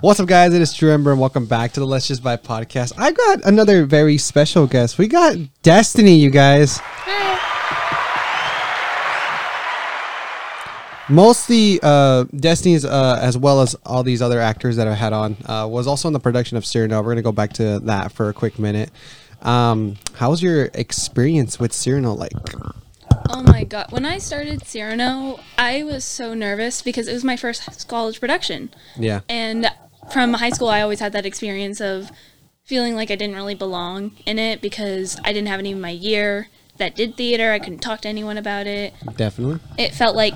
What's up, guys? It is True Ember, and welcome back to the Let's Just Buy podcast. I got another very special guest. We got Destiny, you guys. Mostly, uh, Destiny's, uh, as well as all these other actors that I had on, uh, was also in the production of Cyrano. We're gonna go back to that for a quick minute. Um, how was your experience with Cyrano like? Oh my god. When I started Cyrano, I was so nervous because it was my first college production. Yeah, And from high school, I always had that experience of feeling like I didn't really belong in it because I didn't have any of my year that did theater. I couldn't talk to anyone about it. definitely. It felt like,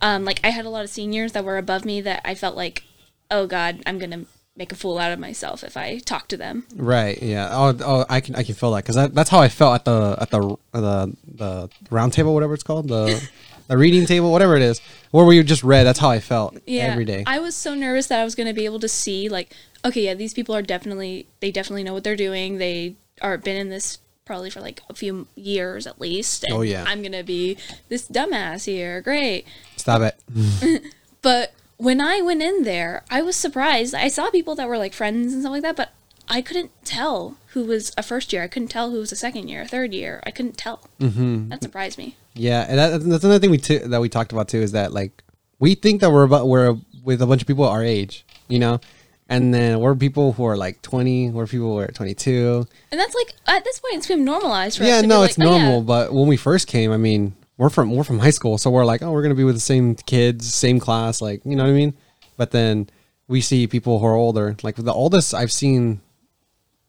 um, like I had a lot of seniors that were above me that I felt like, oh god, I'm gonna make a fool out of myself if I talk to them. Right. Yeah. Oh, oh I can I can feel that because that, that's how I felt at the at the the the round table, whatever it's called, the the reading table, whatever it is, where we just read. That's how I felt yeah, every day. I was so nervous that I was going to be able to see like, okay, yeah, these people are definitely they definitely know what they're doing. They are been in this probably for like a few years at least. And Oh, yeah. I'm gonna be this dumbass here. Great, Stop it. but when I went in there, I was surprised. I saw people that were like friends and stuff like that, but I couldn't tell who was a first year. I couldn't tell who was a second year, a third year. I couldn't tell. Mm-hmm. That surprised me. Yeah, and that, that's another thing we t- that we talked about too is that like we think that we're about we're with a bunch of people our age, you know, and then we're people who are like twenty, we're people who are twenty two. And that's like at this point, it's been normalized for. Yeah, no, like, it's "Oh, yeah." normal. But when we first came, I mean, we're from we're from high school, so we're like, oh, we're gonna be with the same kids, same class, like you know what I mean. But then we see people who are older. Like the oldest I've seen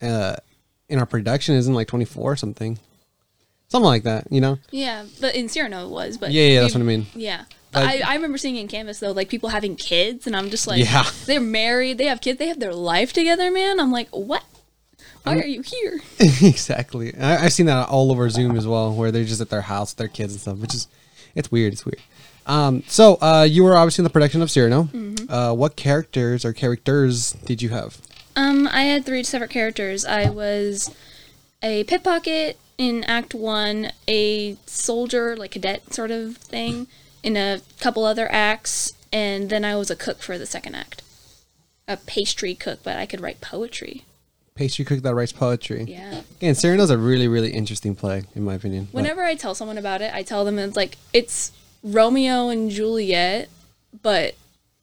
uh, in our production isn't like twenty four or something, something like that. You know? Yeah, but in Cyrano it was. But Yeah, yeah, that's what I mean. Yeah. But- I, I remember seeing in Canvas though, like people having kids, and I'm just like, Yeah. they're married, they have kids, they have their life together, man. I'm like, what? Why are you here? exactly. I, I've seen that all over Zoom as well, where they're just at their house, with their kids and stuff, which is it's weird. It's weird. Um, so uh, you were obviously in the production of Cyrano. Mm-hmm. Uh, what characters or characters did you have? Um, I had three separate characters. I was a pickpocket in Act One, a soldier, like cadet sort of thing, in a couple other acts, and then I was a cook for the second act. A pastry cook, but I could write poetry. Pastry cook that writes poetry. Yeah. Again, Cyrano's a really, really interesting play, in my opinion. But- Whenever I tell someone about it, I tell them it's like it's Romeo and Juliet, but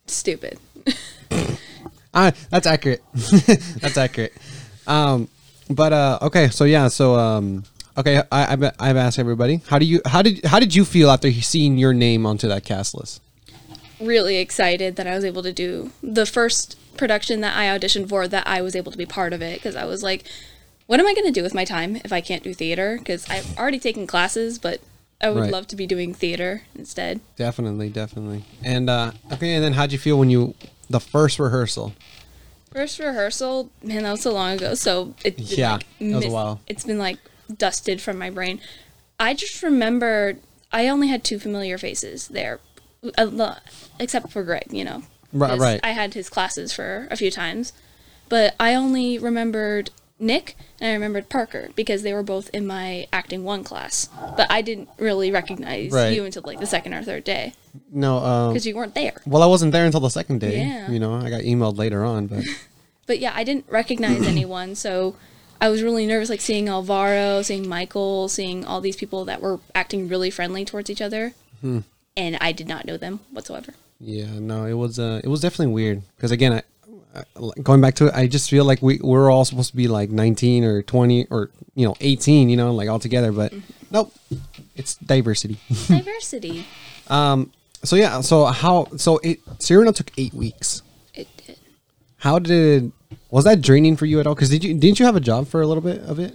stupid. Ah, that's accurate. that's accurate. Um, but uh, okay, so yeah, so um, okay, I, I've, I've asked everybody, how do you, how did, how did you feel after seeing your name onto that cast list? really excited that I was able to do the first production that I auditioned for that I was able to be part of it because I was like, what am I going to do with my time if I can't do theater? Because I've already taken classes, but I would Right. love to be doing theater instead. Definitely, definitely. And uh, okay, and then how'd you feel when you the first rehearsal? First rehearsal, man, that was so long ago. So it Yeah, like, it was a while. It's been like dusted from my brain. I just remember I only had two familiar faces there, except for Greg. You know, Right, right. I had his classes for a few times, but I only remembered Nick and I remembered Parker because they were both in my acting one class. But I didn't really recognize Right. you until like the second or third day No, um, because you weren't there. well, I wasn't there until the second day. Yeah. You know, I got emailed later on, but but yeah, I didn't recognize anyone, so I was really nervous, like seeing Alvaro, seeing Michael, seeing all these people that were acting really friendly towards each other, Hmm. and I did not know them whatsoever. yeah, no, it was uh, it was definitely weird because again, I, going back to it, I just feel like we we're all supposed to be like nineteen or twenty or you know eighteen, you know, like all together, but nope, it's diversity. Diversity. um, so yeah, so how so it Cyrano took eight weeks. It did. How did was that draining for you at all? Because did you didn't you have a job for a little bit of it?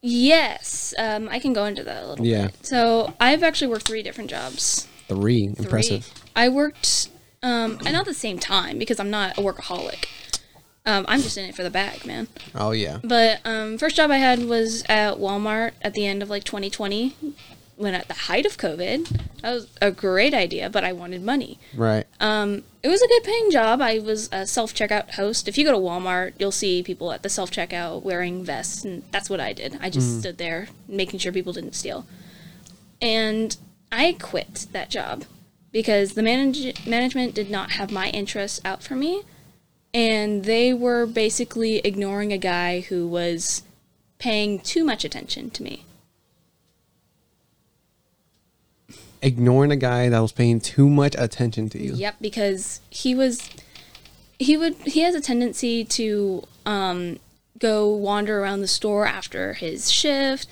Yes, um, I can go into that a little bit. Yeah. bit. So I've actually worked three different jobs. Three, Three. impressive. I worked, um, and not at the same time because I'm not a workaholic. Um, I'm just in it for the bag, man. Oh yeah, But um, first job I had was at Walmart at the end of like 2020, when at the height of COVID. That was a great idea, but I wanted money. right. Um, it was a good paying job. I was a self checkout host. If you go to Walmart, you'll see people at the self checkout wearing vests, and that's what I did. I just stood there making sure people didn't steal. And I quit that job because the manage- management did not have my interests out for me. and they were basically ignoring a guy who was paying too much attention to me. Ignoring a guy that was paying too much attention to you. Yep, because he was he would he has a tendency to um go wander around the store after his shift,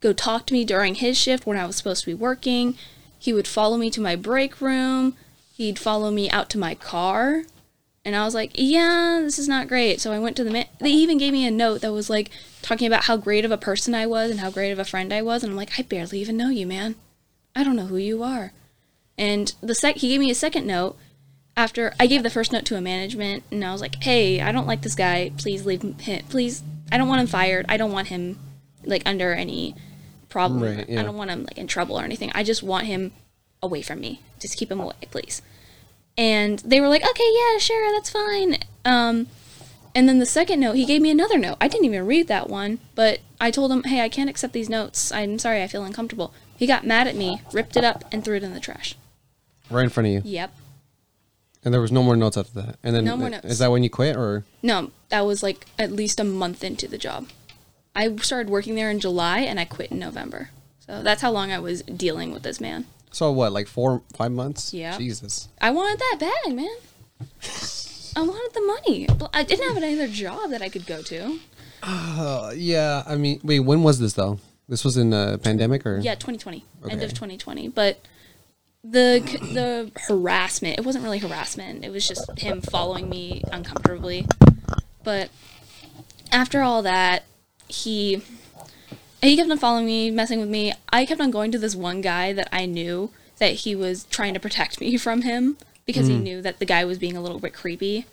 go talk to me during his shift when I was supposed to be working. He would follow me to my break room. He'd follow me out to my car. And I was like, yeah, this is not great. So I went to the man. They even gave me a note that was like talking about how great of a person I was and how great of a friend I was. And I'm like, I barely even know you, man. I don't know who you are. And the sec, he gave me a second note after I gave the first note to a management, and I was like, hey, I don't like this guy. Please leave him. Please, I don't want him fired. I don't want him like under any problem. Right, yeah. I don't want him like in trouble or anything. I just want him away from me. Just keep him away, please. And they were like, okay, yeah, sure, that's fine. Um, and then the second note, he gave me another note. I didn't even read that one, but I told him, hey, I can't accept these notes. I'm sorry, I feel uncomfortable. He got mad at me, ripped it up, and threw it in the trash. Right in front of you. Yep. And there was no more notes after that. And then No more notes. is that when you quit or No, that was like at least a month into the job. I started working there in July and I quit in November. So that's how long I was dealing with this man. so what, like four five months? Yeah. Jesus. I wanted that bag, man. I wanted the money. But I didn't have another job that I could go to. Uh, yeah, I mean wait, when was this though? This was in the pandemic or Yeah, 2020, end of 2020. But the the harassment, it wasn't really harassment. It was just him following me uncomfortably. But after all that, he he kept on following me, messing with me. I kept on going to this one guy that I knew that he was trying to protect me from him because he knew that the guy was being a little bit creepy.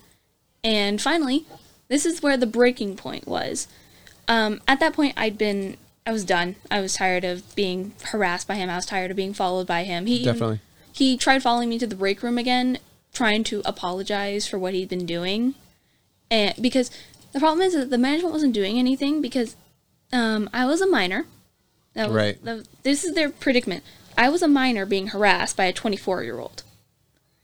And finally, this is where the breaking point was. Um, at that point, I'd been, I was done. I was tired of being harassed by him. I was tired of being followed by him. He Definitely. he tried following me to the break room again, trying to apologize for what he'd been doing, and because the problem is that the management wasn't doing anything because um, I was a minor. That was, Right. the- this is their predicament. I was a minor being harassed by a 24 year old,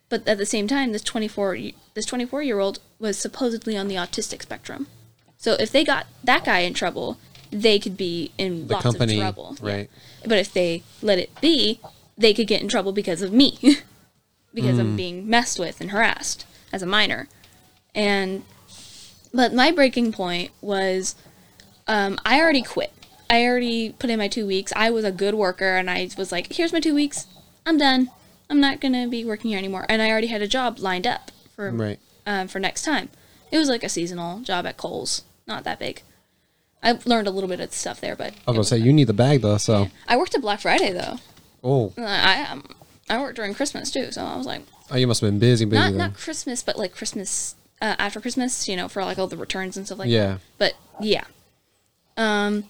but at the same time, this 24 this 24 year old was supposedly on the autistic spectrum. So if they got that guy in trouble, they could be in The lots company, of trouble. Yeah. right. But if they let it be, they could get in trouble because of me, because Mm. I'm being messed with and harassed as a minor. And but my breaking point was um, I already quit. I already put in my two weeks. I was a good worker, and I was like, "Here's my two weeks. I'm done. I'm not gonna be working here anymore." And I already had a job lined up for Right. um, for next time. It was like a seasonal job at Kohl's, not that big. I learned a little bit of stuff there, but I was gonna say you need the bag though, so I worked at Black Friday though. oh, I um, I worked during Christmas too, so I was like, oh you must have been busy, busy not then. not Christmas, but like Christmas uh, after Christmas, you know, for like all the returns and stuff like that. yeah. But yeah. Um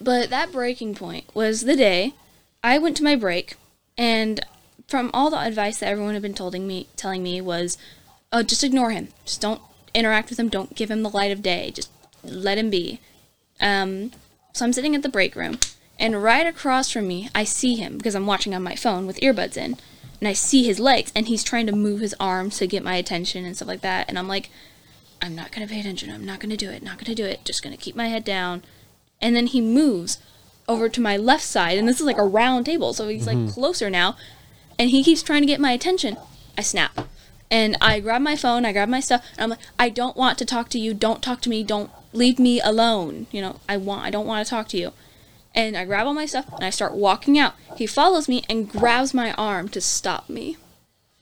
but that breaking point was the day I went to my break and from all the advice that everyone had been telling me telling me was oh just ignore him. Just don't interact with him, don't give him the light of day. Just let him be. Um so I'm sitting at the break room and right across from me I see him because I'm watching on my phone with earbuds in and I see his legs and he's trying to move his arms to get my attention and stuff like that and I'm like I'm not going to pay attention. I'm not going to do it. Not going to do it. Just going to keep my head down. And then he moves over to my left side, and this is like a round table, so he's like closer now, and he keeps trying to get my attention. I snap. And I grab my phone, I grab my stuff, and I'm like, I don't want to talk to you. Don't talk to me. Don't leave me alone. You know, I want I don't want to talk to you. And I grab all my stuff and I start walking out. He follows me and grabs my arm to stop me.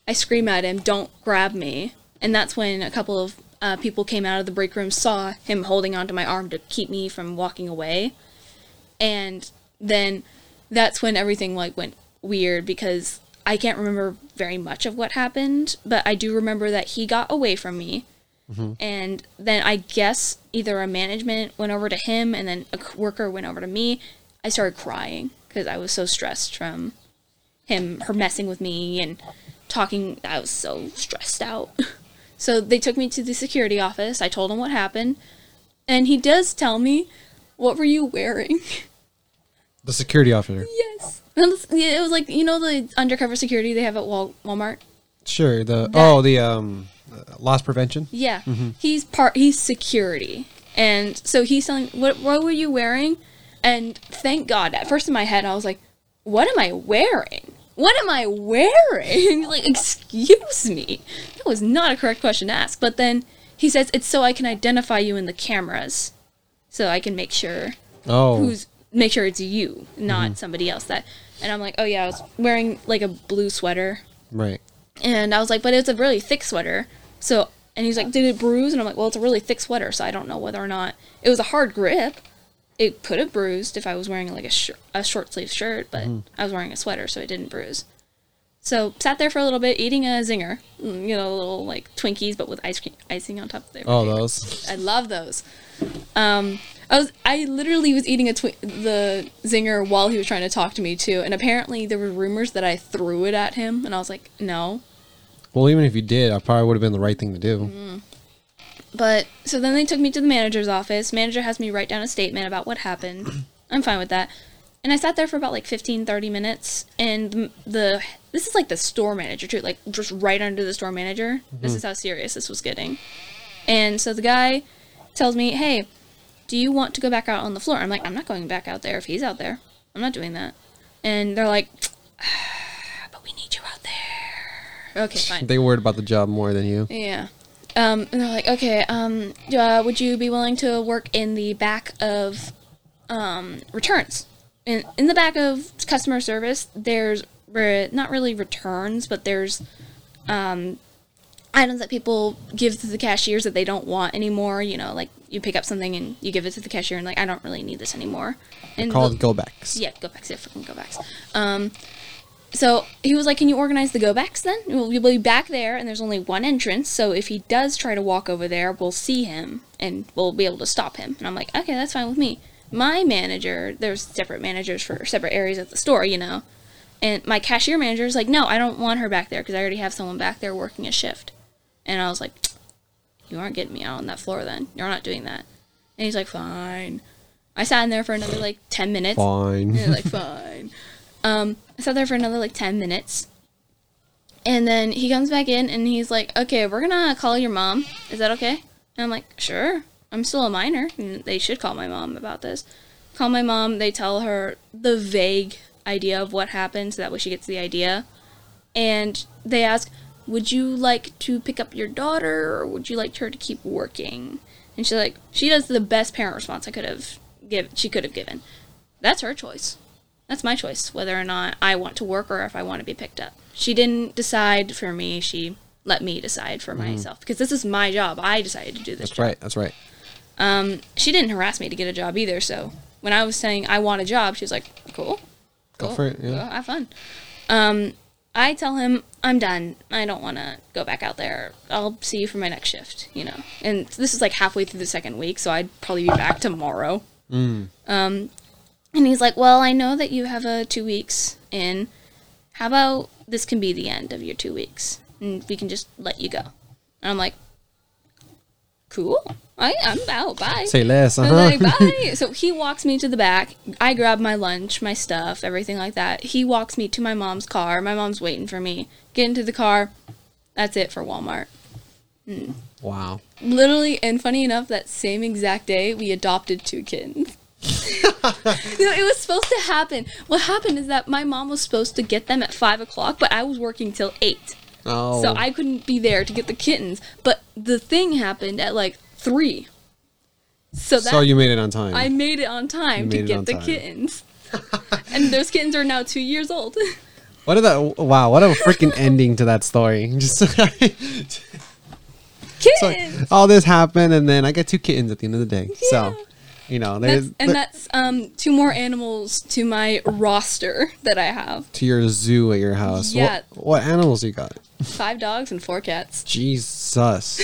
I scream at him, "Don't grab me!" And that's when a couple of uh, people came out of the break room, saw him holding onto my arm to keep me from walking away, and then that's when everything like went weird because I can't remember very much of what happened, but I do remember that he got away from me. And then I guess either a management went over to him and then a worker went over to me. I started crying because I was so stressed from him, her messing with me and talking. I was so stressed out. So they took me to the security office. I told him what happened. And he does tell me, What were you wearing? The security officer. yes. It was- yeah, It was like, you know, the undercover security they have at Wal- Walmart? Sure. The oh the um Uh, loss prevention. Yeah, mm-hmm. he's part. He's security, and so he's telling what what were you wearing? And thank God, at first in my head, I was like, what am I wearing? What am I wearing? like, excuse me, that was not a correct question to ask. But then he says it's so I can identify you in the cameras, so I can make sure Oh, who's make sure it's you, not mm-hmm. somebody else. That, and I'm like, oh yeah, I was wearing like a blue sweater. right. And I was like, but it's a really thick sweater. So, and he's like, did it bruise? And I'm like, well, it's a really thick sweater, so I don't know whether or not it was a hard grip. It could have bruised if I was wearing like a sh- a short sleeve shirt, but I was wearing a sweater, so it didn't bruise. So sat there for a little bit, eating a zinger, mm, you know, little like Twinkies, but with ice cream icing on top of them. Oh, those. I love those. Um, I was I literally was eating a twi- the zinger while he was trying to talk to me too, and apparently there were rumors that I threw it at him, and I was like, no. Well, even if you did, I probably would have been the right thing to do. Mm-hmm. But so then they took me to the manager's office. Manager has me write down a statement about what happened. I'm fine with that. And I sat there for about like 15, 30 minutes. And the, the this is like the store manager too, like just right under the store manager. This is how serious this was getting. And so the guy tells me, "Hey, do you want to go back out on the floor?" I'm like, "I'm not going back out there if he's out there. I'm not doing that." And they're like, "But we need you out there." Okay, fine. They worried about the job more than you. Yeah. Um, and they're like, okay, um, uh, would you be willing to work in the back of um, returns? In, in the back of customer service, there's re- not really returns, but there's um, items that people give to the cashiers that they don't want anymore. You know, like you pick up something and you give it to the cashier and like, I don't really need this anymore. And Called the- go backs. yeah, go backs. Yeah, freaking go backs. Um, so he was like, "Can you organize the go backs then? We'll, we'll be back there, and there's only one entrance. So if he does try to walk over there, we'll see him and we'll be able to stop him." And I'm like, "Okay, that's fine with me." My manager, there's separate managers for separate areas at the store, you know, and my cashier manager is like, "No, I don't want her back there because I already have someone back there working a shift." And I was like, "You aren't getting me out on that floor then. You're not doing that." And he's like, "Fine." I sat in there for another like ten minutes. Fine. Like fine. Um, I sat there for another like ten minutes, and then he comes back in and he's like, "Okay, we're gonna call your mom. Is that okay?" And I'm like, "Sure. I'm still a minor. and They should call my mom about this." Call my mom. They tell her the vague idea of what happened, so that way she gets the idea. And they ask, "Would you like to pick up your daughter, or would you like her to keep working?" And she's like, "She does the best parent response I could have give. She could have given. That's her choice." That's my choice, whether or not I want to work or if I want to be picked up. She didn't decide for me. She let me decide for myself because this is my job. I decided to do this That's job. right. That's right. Um, she didn't harass me to get a job either. So when I was saying I want a job, she was like, "Cool, Go cool, for it, yeah. go have fun." Um, I tell him I'm done. I don't want to go back out there. I'll see you for my next shift. You know, and this is like halfway through the second week, so I'd probably be back tomorrow. Mm. Um, and he's like, "Well, I know that you have a two weeks in. How about this can be the end of your two weeks, and we can just let you go?" And I'm like, "Cool. I I'm out. Bye." Say less. Uh-huh. like, bye. So he walks me to the back. I grab my lunch, my stuff, everything like that. He walks me to my mom's car. My mom's waiting for me. Get into the car. That's it for Walmart. wow. Literally, and funny enough, that same exact day, we adopted two kittens. you know, it was supposed to happen. What happened is that my mom was supposed to get them at five o'clock, but I was working till eight. Oh. So I couldn't be there to get the kittens. But the thing happened at like three. So that So you made it on time. I made it on time to get the time. kittens. and those kittens are now two years old. what did that? Wow. What a freaking ending to that story. Just. So kittens! all this happened, and then I got two kittens at the end of the day. So, you know, That's, there's and that's um two more animals to my roster that I have. to your zoo at your house. Yeah. What, what animals you got? Five dogs and four cats. Jesus.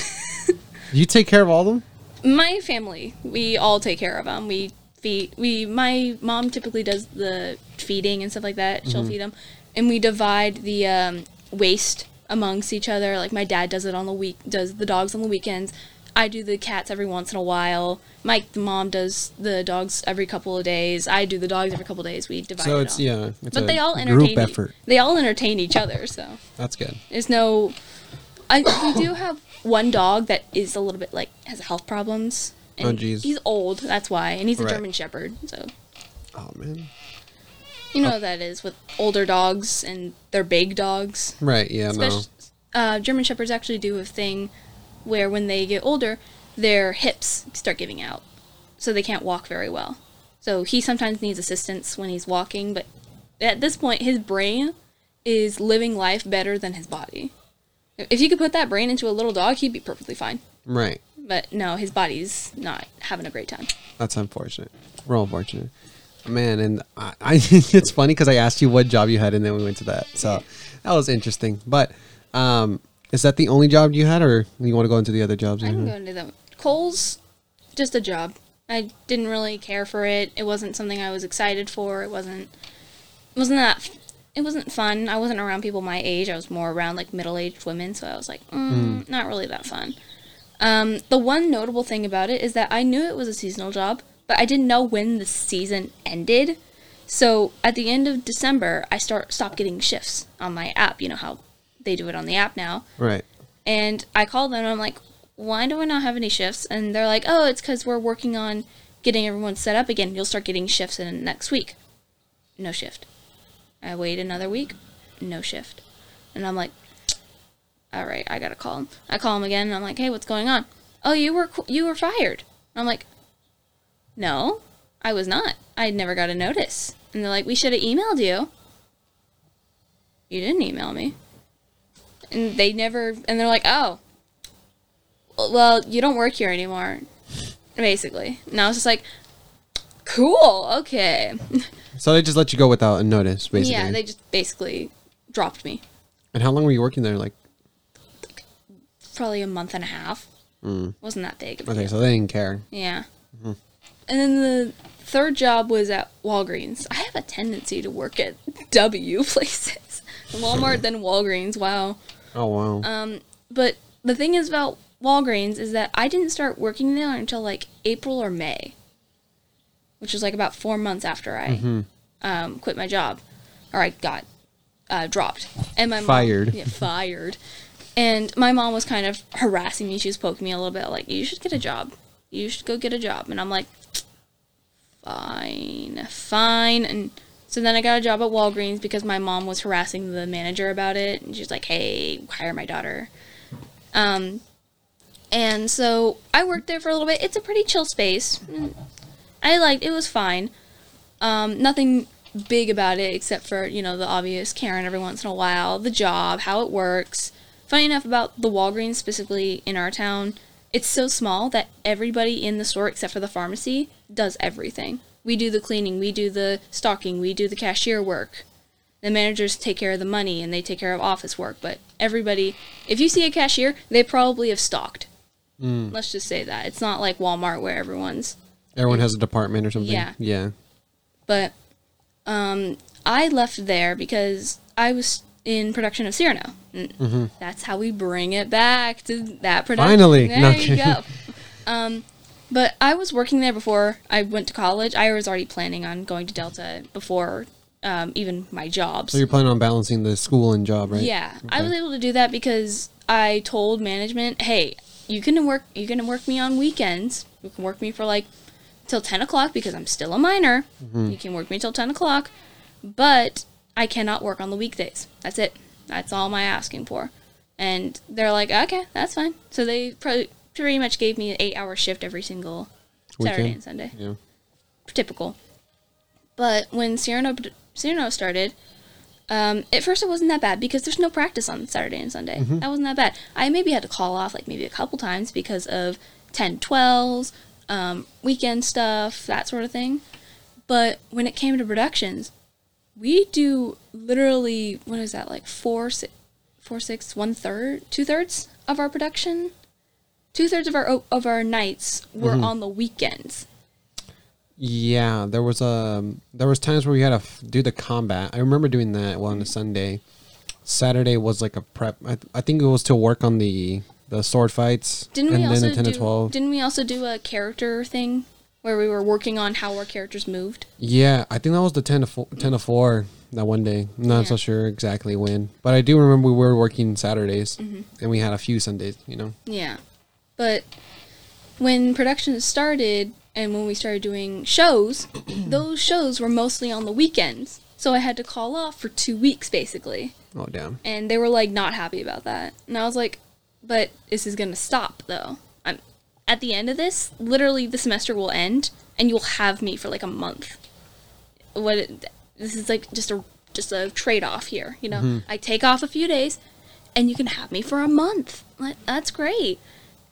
You take care of all of them? My family, we all take care of them. We feed. We my mom typically does the feeding and stuff like that. Mm-hmm. She'll feed them, and we divide the um, waste amongst each other. Like my dad does it on the week, does the dogs on the weekends. I do the cats every once in a while. Mike, the mom does the dogs every couple of days. I do the dogs every couple of days. We divide So it it's all. yeah. It's but a they all group entertain. e- effort. They all entertain each other. So That's good. there's no. I we do have one dog that is a little bit like has health problems. And Oh, jeez. He's old, that's why, and he's a Right. German Shepherd. So Oh man. you know how that is with older dogs and they're big dogs. Right. Yeah. No. Uh, German Shepherds actually do a thing where when they get older, their hips start giving out, so they can't walk very well. So he sometimes needs assistance when he's walking, but at this point, his brain is living life better than his body. If you could put that brain into a little dog, he'd be perfectly fine. Right. But no, his body's not having a great time. That's unfortunate. We're all fortunate. Man, and I, I it's funny because I asked you what job you had, and then we went to that. So that was interesting. But um, is that the only job you had, or you want to go into the other jobs? I can go into them. Kohl's just a job. I didn't really care for it. It wasn't something I was excited for. It wasn't. It wasn't that. It wasn't fun. I wasn't around people my age. I was more around like middle-aged women. So I was like, mm, not really that fun. Um, the one notable thing about it is that I knew it was a seasonal job, but I didn't know when the season ended. So at the end of December, I start stopped getting shifts on my app. You know how they do it on the app now. Right. And I called them and I'm like, why do I not have any shifts? And they're like, oh, it's because we're working on getting everyone set up again. You'll start getting shifts in next week. No shift. I wait another week. No shift. And I'm like, all right, I gotta call him. I call him again and I'm like, hey, what's going on? Oh, you were you were fired. I'm like, no, I was not. I never got a notice. And they're like, we should have emailed you. You didn't email me and they never and they're like oh well you don't work here anymore basically and i was just like cool okay So they just let you go without a notice, basically. yeah they just basically dropped me and how long were you working there? Like, probably a month and a half wasn't that big okay, deal. so they didn't care. yeah and then the third job was at walgreens i have a tendency to work at w places walmart then walgreens wow Oh wow. Um, but the thing is about Walgreens is that I didn't start working there until like April or May, which was like about four months after I um, quit my job, or I got uh, dropped, and my mom- Fired. yeah, fired, and my mom was kind of harassing me. She was poking me a little bit, like you should get a job, you should go get a job, and I'm like, fine, fine, and. So then I got a job at Walgreens because my mom was harassing the manager about it, and she's like, "Hey, hire my daughter." Um, and so I worked there for a little bit. It's a pretty chill space. Mm, I liked it was fine. Um, nothing big about it except for you know the obvious Karen every once in a while, the job, how it works. Funny enough about the Walgreens specifically in our town, it's so small that everybody in the store except for the pharmacy does everything. We do the cleaning, we do the stocking, we do the cashier work. The managers take care of the money and they take care of office work, but everybody, if you see a cashier, they probably have stocked. Let's just say that. It's not like Walmart where everyone's Everyone has a department or something. Yeah. Yeah. but um, I left there because I was in production of Cyrano. Mm, That's how we bring it back to that production. Finally. there No you kidding. go. Um, but I was working there before I went to college. I was already planning on going to Delta before um, even my jobs. So you're planning on balancing the school and job, right? Yeah, I was able to do that because I told management, "Hey, you can work. You can work me on weekends. You can work me for like till ten o'clock because I'm still a minor. Mm-hmm. You can work me till ten o'clock, but I cannot work on the weekdays. That's it. That's all my asking for." And they're like, "Okay, that's fine." So they pretty pretty much gave me an eight-hour shift every single Saturday and Sunday Yeah. typical. But when Cyrano Cyrano started, um, at first it wasn't that bad because there's no practice on Saturday and Sunday. That wasn't that bad. I maybe had to call off like maybe a couple times because of 10, 12s, um, weekend stuff, that sort of thing. But when it came to productions, we do literally what is that like four, six, four, six, one third, two thirds of our production. Two thirds of our of our nights were mm-hmm. on the weekends. Yeah, there was a there was times where we had to f- do the combat. I remember doing that well on a mm-hmm. Sunday. Saturday was like a prep. I, I think it was to work on the the sword fights. Didn't we also the 10 do? to 12. Didn't we also do a character thing where we were working on how our characters moved. Yeah, I think that was the 10 to 4, 10 to 4 that one day. I'm not Yeah. so sure exactly when, but I do remember we were working Saturdays Mm-hmm. and we had a few Sundays, you know. Yeah. But when production started and when we started doing shows, those shows were mostly on the weekends. So I had to call off for two weeks basically. Oh, damn. And they were like not happy about that. And I was like, but this is gonna stop though. I'm at the end of this, literally the semester will end and you'll have me for like a month. What it, this is like just a just a trade off here, you know. Mm-hmm. I take off a few days and you can have me for a month. Like, that's great.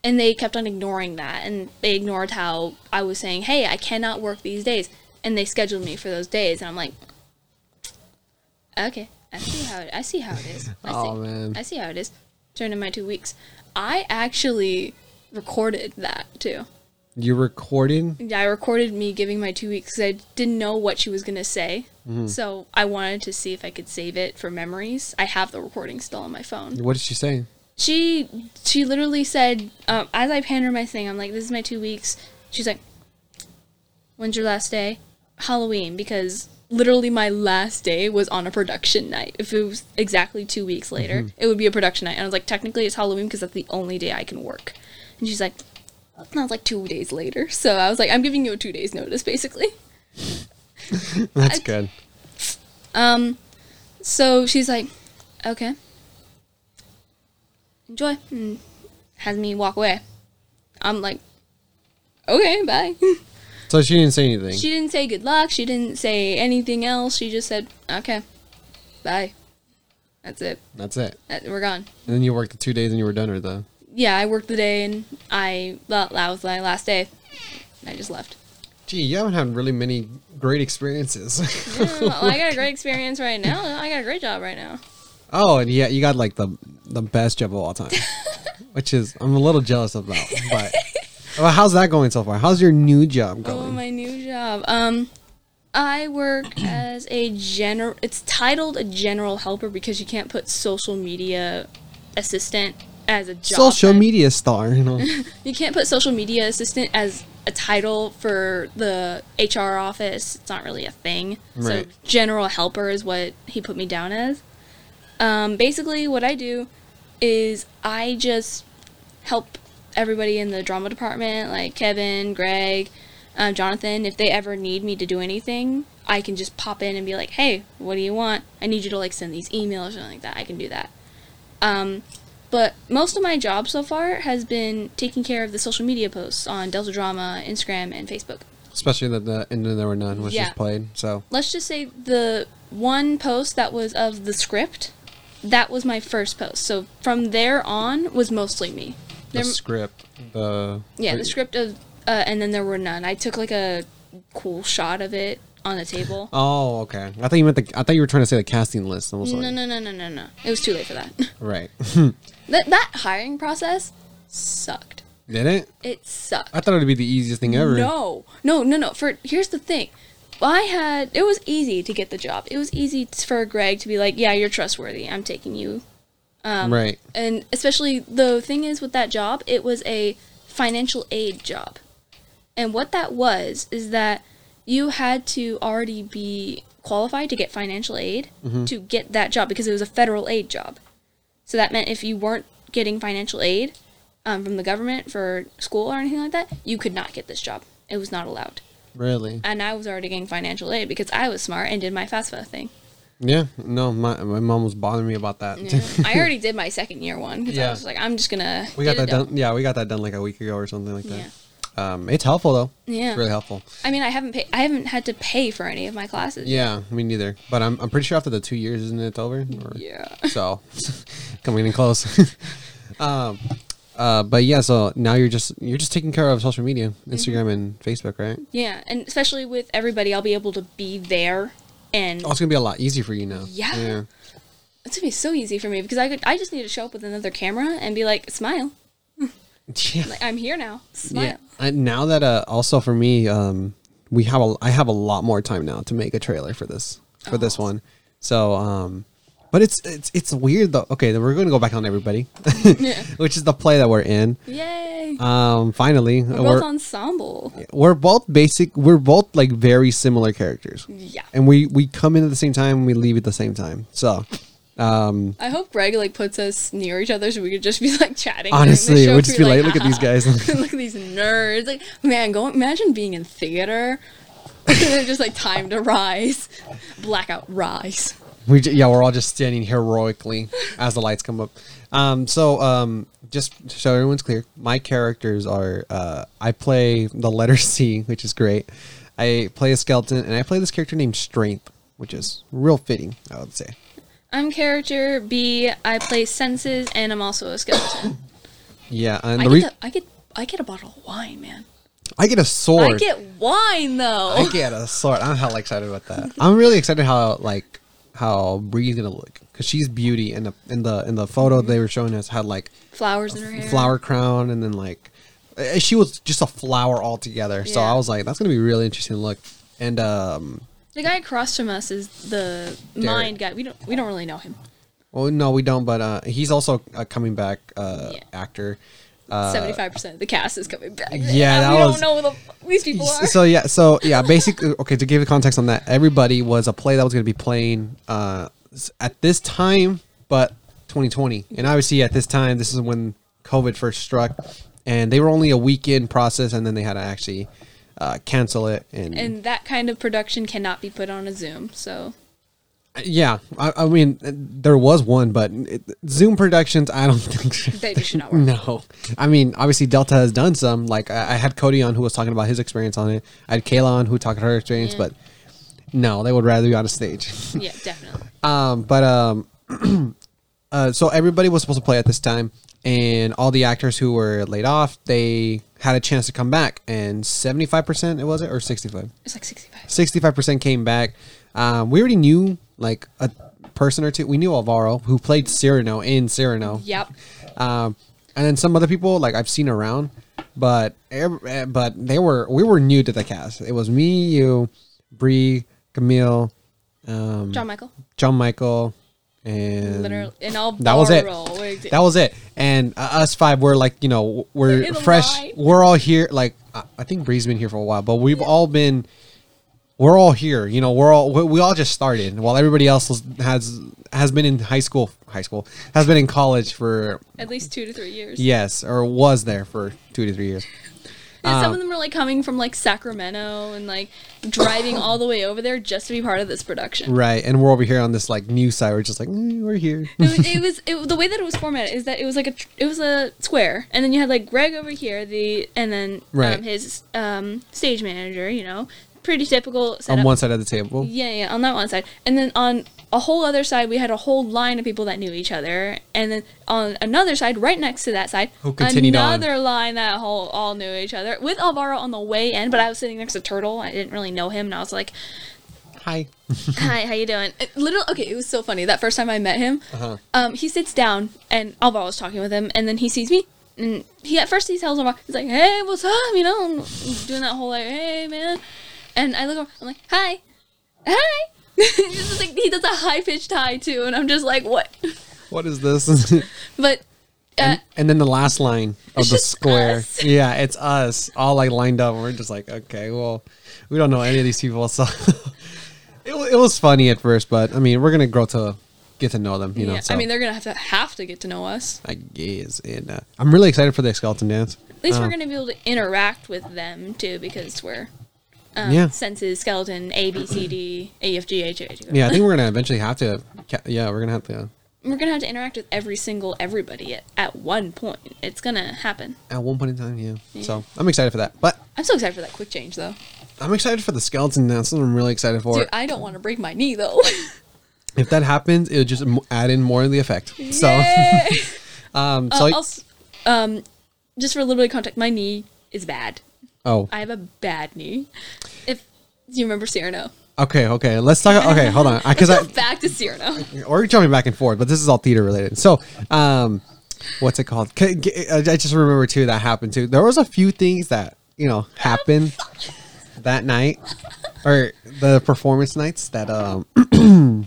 And they kept on ignoring that and they ignored how I was saying, "Hey, I cannot work these days." And they scheduled me for those days and I'm like, "Okay, I see how it, I see how it is. I Oh, see. man. I see how it is." Turned in my 2 weeks. I actually recorded that too. You recording? Yeah, I recorded me giving my two weeks because I didn't know what she was gonna say. So I wanted to see if I could save it for memories. I have the recording still on my phone. What did she say? She she literally said, um, as I panned her my thing, I'm like, "This is my two weeks." She's like, "When's your last day?" Halloween, because literally my last day was on a production night. If it was exactly two weeks later, it would be a production night. And I was like, technically it's Halloween because that's the only day I can work. And she's like, I was like two days later. So I was like, I'm giving you a two days notice, basically. That's I- good. Um, so she's like, okay, enjoy, and has me walk away. I'm like, okay, bye. So she didn't say anything. she didn't say good luck. She didn't say anything else. She just said, okay, bye. That's it. That's it. That, we're gone. And then you worked the two days and you were done, or the. Yeah, I worked the day, and I that was my last day. I just left. Gee, you haven't had really many great experiences. Yeah, well, I got a great experience right now. I got a great job right now. oh, and yeah, you got like the the best job of all time, which is I'm a little jealous of that. But well, how's that going so far? How's your new job going? Oh, my new job. Um, I work as a general. It's titled a general helper because you can't put social media assistant as a job. Social media star, you know. You can't put social media assistant as a title for the HR office. It's not really a thing. Right. So general helper is what he put me down as. Um, basically, what I do is I just help everybody in the drama department, like Kevin, Greg, um, Jonathan. If they ever need me to do anything, I can just pop in and be like, "Hey, what do you want? I need you to like send these emails or something like that." I can do that. Um, but most of my job so far has been taking care of the social media posts on Delta Drama, Instagram, and Facebook. Especially that the and then there were none was Yeah. just played. So Let's just say the one post that was of the script, that was my first post. So from there on was mostly me. The script, the yeah, the script of, uh, and then there were none. I took like a cool shot of it on the table. Oh, okay. I thought you meant the. I thought you were trying to say the casting list. No, like, no, no, no, no, no. It was too late for that. right. that that hiring process sucked. Did it? It sucked. I thought it would be the easiest thing ever. No, no, no, no. For here's the thing, I had it was easy to get the job. It was easy for Greg to be like, "Yeah, you're trustworthy. I'm taking you." Um, right. And especially the thing is with that job, it was a financial aid job, and what that was is that you had to already be qualified to get financial aid to get that job because it was a federal aid job. So that meant if you weren't getting financial aid um, from the government for school or anything like that, you could not get this job. It was not allowed. Really? And I was already getting financial aid because I was smart and did my FAFSA thing. Yeah. No, my my mom was bothering me about that. Yeah. I already did my second year one because I Yeah. was like, I'm just gonna. we got that it done. Yeah, we got that done like a week ago or something like that. Yeah. Um, it's helpful though. Yeah. It's really helpful. I mean, I haven't paid. I haven't had to pay for any of my classes. Yeah, me neither. But I'm I'm pretty sure after the two years, isn't it? Over. Or- Yeah. So coming in close. um, uh, but yeah, so now you're just you're just taking care of social media, Mm-hmm. Instagram and Facebook, right? Yeah, and especially with everybody, I'll be able to be there, and Oh, it's gonna be a lot easier for you now. Yeah. Yeah. it's gonna be so easy for me because I could. I just need to show up with another camera and be like, smile, Yeah. like I'm here now, smile. Yeah. And now that uh, also for me, um, we have a I have a lot more time now to make a trailer for this for this Oh. one. So um, but it's it's it's weird though. Okay, then we're going to go back on everybody, Yeah. which is the play that we're in. Yay! Um, finally, we're we're both ensemble. we're both basic. We're both like very similar characters, Yeah. and we we come in at the same time. and We leave at the same time. So, um, I hope Greg like puts us near each other so we could just be like chatting. honestly, show. we'd just be like, look at these guys. look at these nerds. Like, man, go imagine being in theater. just like time to rise, blackout rise. We yeah, we're all just standing heroically as the lights come up. Um, so um, just so everyone's clear, my characters are uh, I play the letter C, which is great. I play a skeleton, and I play this character named Strength, which is real fitting, I would say. I'm character B. I play senses, and I'm also a skeleton. Yeah, and I the get, re- I get, I get a bottle of wine, man. I get a sword. I get wine though. I get a sword. I'm hella excited about that. I'm really excited how like how Bree's gonna look because she's beauty, and the in the in the photo they were showing us had like Flowers in her hair. flower crown and then like she was just a flower altogether so i was like that's gonna be really interesting to look and um The guy across from us is the Derek. mind guy. We don't, we don't really know him. well no we don't but uh he's also a coming back uh Yeah. actor uh Seventy-five percent of the cast is coming back. Yeah, that we was- don't know who the these people are. so yeah so yeah basically okay to give the context on that everybody was a play that was going to be playing uh at this time but 2020 and obviously at this time this is when covid first struck and they were only a weekend process and then they had to actually uh, cancel it and, and that kind of production cannot be put on a Zoom. So yeah I, I mean there was one but it, zoom productions i don't think they should not work. no i mean obviously delta has done some like I, I had cody on who was talking about his experience on it i had kayla on who talked about her experience Yeah. but no they would rather be on a stage Yeah, definitely. um but um uh so everybody was supposed to play at this time and all the actors who were laid off they had a chance to come back and 75% it was it or 65 It's like sixty-five. 65% came back. Um, we already knew like a person or two. We knew Alvaro who played Cyrano in Cyrano. Yep. Um, and then some other people like I've seen around, but eh, but they were we were new to the cast. It was me, you, Bree, Camille, um, John Michael. John Michael, and Literally, and all that was it. That was it. And uh, us five were like, you know, we're fresh. We're all here. Like, I I think Bree's been here for a while, but we've all been. We're all here. You know, we're all we, we all just started while everybody else has has been in high school. High school has been in college for at least two to three years. yes, or was there for two to three years. And some Um, of them are like coming from like Sacramento and like driving all the way over there just to be part of this production. Right, and we're over here on this like new side. We're just like mm, we're here. It was, it was it, the way that it was formatted is that it was like a it was a square, and then you had like Greg over here, the and then Right. um, his um, stage manager, you know, pretty typical setup. on one side of the table. Yeah, yeah, on that one side. And then on a whole other side, we had a whole line of people that knew each other. And then on another side, right next to that side, Who continued on. another line that whole all knew each other with Alvaro on the way in. But I was sitting next to Turtle. I didn't really know him, and I was like, Hi. "Hi, how you doing?" It, literally, okay, it was so funny. That first time I met him, Uh-huh. um, he sits down, and Alvaro was talking with him, and then he sees me. And he at first he tells Alvaro, he's like, "Hey, what's up?" You know, doing that whole like, "Hey, man," and I look over, I'm like, "Hi, hi." Just like he does a high pitched hi too, and I'm just like, "What?" What is this? But uh, and, and then the last line of the square. us. Yeah, it's us all like lined up. We're just like, okay, well, we don't know any of these people, so it, it was funny at first, but I mean, we're gonna grow to get to know them. You know, so I mean, they're gonna have to have to get to know us. I guess, and uh, I'm really excited for the skeleton dance. At least Uh, we're gonna be able to interact with them too, because we're um, Yeah. senses, skeleton, A, B, C, D, A, F, G, H, I, K. Yeah, I think we're gonna eventually have to. Yeah, we're gonna have to. we're gonna have to interact with every single everybody at, at one point. It's gonna happen. At one point in time, yeah. So I'm excited for that. But I'm so excited for that quick change though. I'm excited for the skeleton. That's what I'm really excited for. Dude, I don't want to break my knee though. if that happens, it'll just add in more of the effect. So, um, Uh, so also, um, just for a little bit of context, my knee is bad. Oh, I have a bad knee. If you remember Cyrano? okay, okay. Let's talk. Okay, hold on, because I, back to Cyrano. we're jumping back and forth, but this is all theater related. So, um, what's it called? I I just remember too that happened too. There was a few things that you know happened that night, or the performance nights that um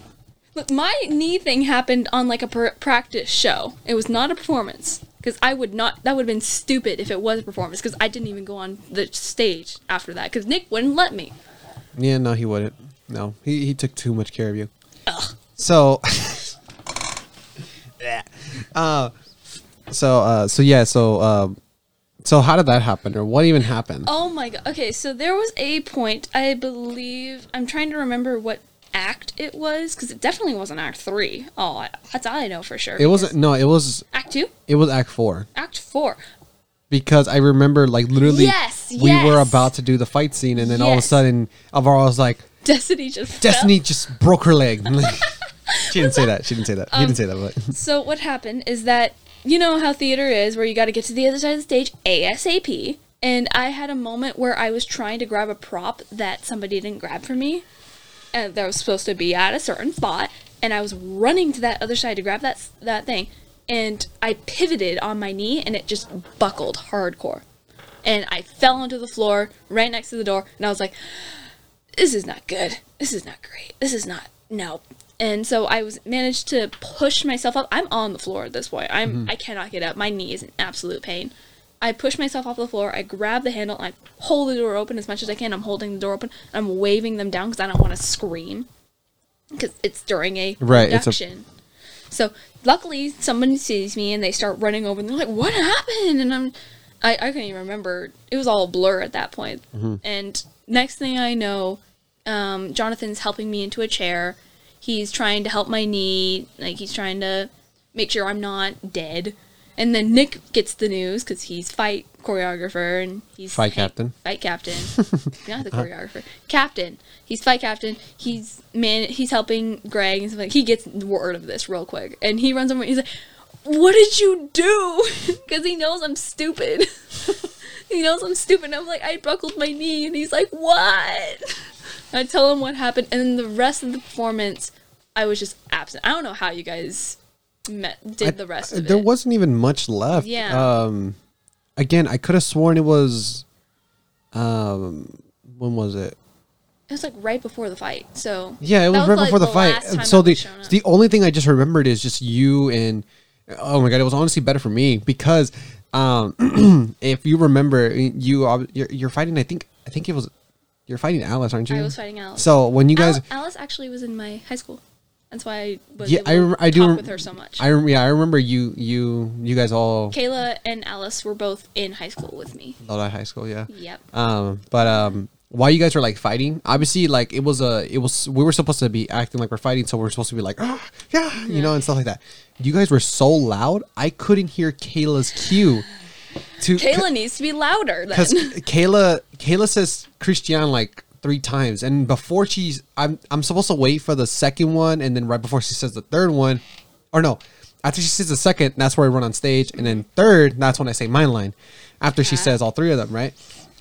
Look, my knee thing happened on like a pr- practice show. It was not a performance because I would not. That would have been stupid if it was a performance because I didn't even go on the stage after that because Nick wouldn't let me. Yeah, no, he wouldn't. No, he he took too much care of you. Ugh. So, uh, so uh, so yeah, so um, so how did that happen, or what even happened? Oh my god. Okay, so there was a point. I believe I'm trying to remember what act it was because it definitely wasn't Act Three. Oh, that's all I know for sure. It wasn't. No, it was. Act Two, It was Act Four Act Four. because I remember like literally. Yes, We were about to do the fight scene, and then all of a sudden, Alvaro was like, Destiny just fell. "Destiny just broke her leg." she didn't say that. She didn't say that. he Um, didn't say that. But So what happened is that you know how theater is, where you got to get to the other side of the stage ASAP. And I had a moment where I was trying to grab a prop that somebody didn't grab for me, Uh, that was supposed to be at a certain spot. And I was running to that other side to grab that that thing, and I pivoted on my knee, and it just buckled hardcore, and I fell onto the floor right next to the door, and I was like, this is not good. This is not great. This is not no. And so I was managed to push myself up. I'm on the floor at this point. I'm mm-hmm. I cannot get up. My knee is in absolute pain. I push myself off the floor. I grab the handle and I pull the door open as much as I can. I'm holding the door open. I'm waving them down because I don't want to scream because it's during a Right, it's a- production. So luckily, somebody sees me and they start running over and they're like, "What happened?" And I'm, I, I can't even remember. It was all a blur at that point. And next thing I know, um, Jonathan's helping me into a chair. He's trying to help my knee, like he's trying to make sure I'm not dead. And then Nick gets the news because he's fight choreographer and he's Fight captain. Fight captain, not the choreographer. Captain. He's fight captain. He's man. He's helping Greg and stuff like. He gets word of this real quick, and he runs over. He's like, "What did you do?" Because he knows I'm stupid. he knows I'm stupid. And I'm like, I buckled my knee, and he's like, "What?" I tell him what happened, and then the rest of the performance, I was just absent. I don't know how you guys met did the rest of there it. wasn't even much left. Yeah. Um, again, I could have sworn it was. Um, when was it? It was like right before the fight, so Yeah, it was That right like, before the, fight. last time So the was the only thing I just remembered is just you and oh my god, it was honestly better for me because um, if you remember, you you're, you're fighting. I think I think it was you're fighting Alice, aren't you? I was fighting Alice. So when you guys, Al- Alice actually was in my high school. That's why I was yeah, able I to rem- I do rem- with her so much. I rem- yeah I remember you you you guys all Kayla and Alice were both in high school with me. Lodi High School, yeah. Yep. Um, but um, while you guys were like fighting, obviously like it was a it was we were supposed to be acting like we're fighting, so we are supposed to be like ah, yeah, you know, and stuff like that. You guys were so loud, I couldn't hear Kayla's cue. To Kayla needs to be louder because Kayla Kayla says Christian like three times, and before she's I'm I'm supposed to wait for the second one, and then right before she says the third one, or no, after she says the second, that's where I run on stage, and then third, that's when I say my line. After she Okay. says all three of them, right?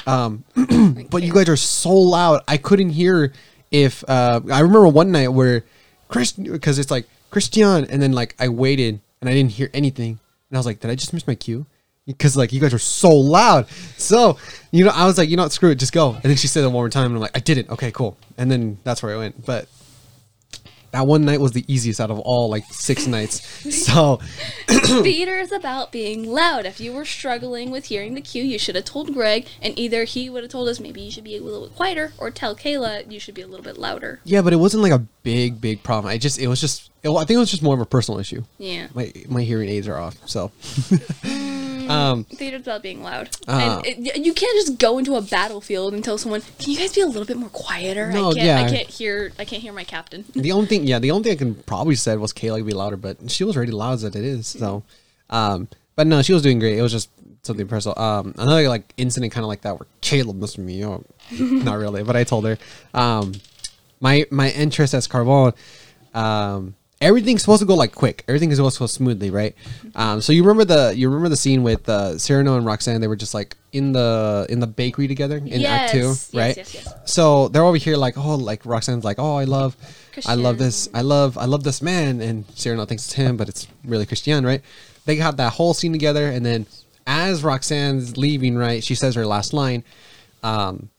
Um, but you guys are so loud, I couldn't hear if uh, I remember one night where Chris because it's like Christian, and then like I waited and I didn't hear anything, and I was like, did I just miss my cue? Because like you guys are so loud, so you know I was like, you know what, screw it, just go. And then she said it one more time, and I'm like, I didn't. Okay, cool. And then that's where I went. But that one night was the easiest out of all like six nights. So Theater is about being loud. If you were struggling with hearing the cue, you should have told Greg, and either he would have told us maybe you should be a little bit quieter, or tell Kayla you should be a little bit louder. yeah, but it wasn't like a big, big problem. I just it was just it, I think it was just more of a personal issue. Yeah. My my hearing aids are off, so um Theater's about being loud. Uh. and it, you can't just go into a battlefield and tell someone, "Can you guys be a little bit more quieter?" No, I can't. yeah. I can't hear. I can't hear my captain. the only thing yeah the only thing I can probably said was Kayla be louder, but she was already loud as it is. So um but no, she was doing great. It was just something personal. Um another like incident kind of like that where Caleb missed me. Oh, not really, but I told her um my my interest as Carbone um everything's supposed to go like quick. Everything is supposed to go smoothly, right? Um, so you remember the you remember the scene with uh, Cyrano and Roxanne? They were just like in the in the bakery together in Act Two, Yes, right? yes, yes. So they're over here like, oh, like Roxanne's like, oh, I love, I love this, I love, I love this man, and Cyrano thinks it's him, but it's really Christian, right? They have that whole scene together, and then as Roxanne's leaving, right, she says her last line. Um,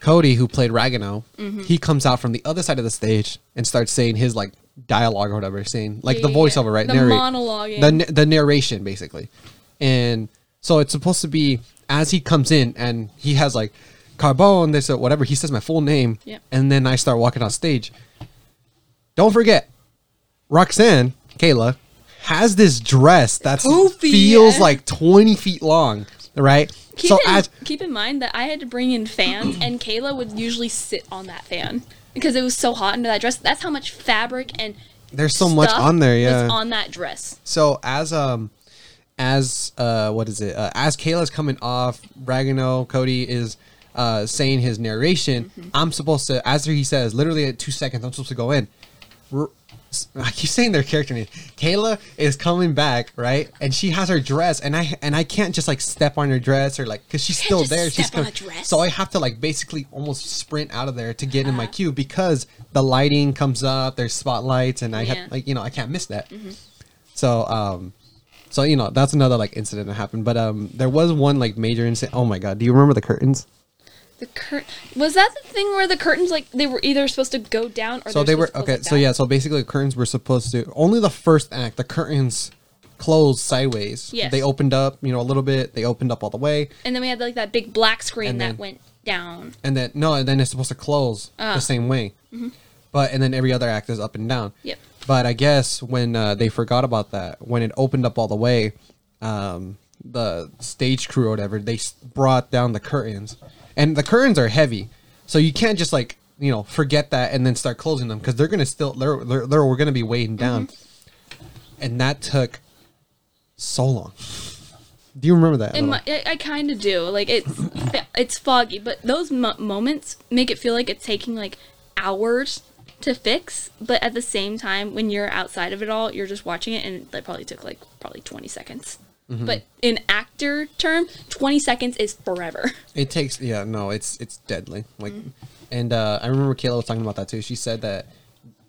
Cody, who played Ragueneau, Mm-hmm. he comes out from the other side of the stage and starts saying his like dialogue or whatever, saying like the Yeah, yeah, yeah. voiceover, right? The Narrate- monologuing. the the narration basically, and so it's supposed to be as he comes in and he has like Carbone, this or whatever. He says my full name, Yep. and then I start walking on stage. Don't forget, Roxanne Kayla has this dress that feels yeah. like twenty feet long, right? Keep, so in, as keep in mind that I had to bring in fans, and Kayla would usually sit on that fan because it was so hot under that dress. That's how much fabric and there's so much on there, was yeah. on that dress. So as um as uh what is it? Uh, as Kayla's coming off, Ragueneau Cody is uh saying his narration. Mm-hmm. I'm supposed to as he says, literally at two seconds, I'm supposed to go in. R- I keep saying their character name. Kayla is coming back, right? And she has her dress, and I and I can't just like step on her dress or like because she's still there. She's coming. a dress. So I have to like basically almost sprint out of there to get in my Uh-huh. cue because the lighting comes up, there's spotlights, and I Yeah. Mm-hmm. have like you know I can't miss that. So um, so you know that's another like incident that happened. But um, there was one like major incident. Oh my god, do you remember the curtains? The cur- was that the thing where the curtains like they were either supposed to go down or so they were supposed to close okay. So yeah, so basically the curtains were supposed to only the first act. The curtains closed sideways. Yes. They opened up, you know, a little bit. They opened up all the way, and then we had like that big black screen And that then- went down. and then no, and then it's supposed to close Ah. the same way. But and then every other act is up and down. Yep. But I guess when uh, they forgot about that, when it opened up all the way, um, the stage crew or whatever, they s- brought down the curtains, and the curtains are heavy, so you can't just like you know forget that and then start closing them because they're gonna still they're they're, they're gonna be weighing mm-hmm. down, and that took so long. Do you remember that? My, I, I kind of do. Like it's it's foggy, but those mo- moments make it feel like it's taking like hours to fix. But at the same time, when you're outside of it all, you're just watching it, and that probably took like probably 20 seconds. Mm-hmm. But in actor term, 20 seconds is forever. It takes yeah no it's it's deadly like Mm-hmm. and uh I remember Kayla was talking about that too. She said that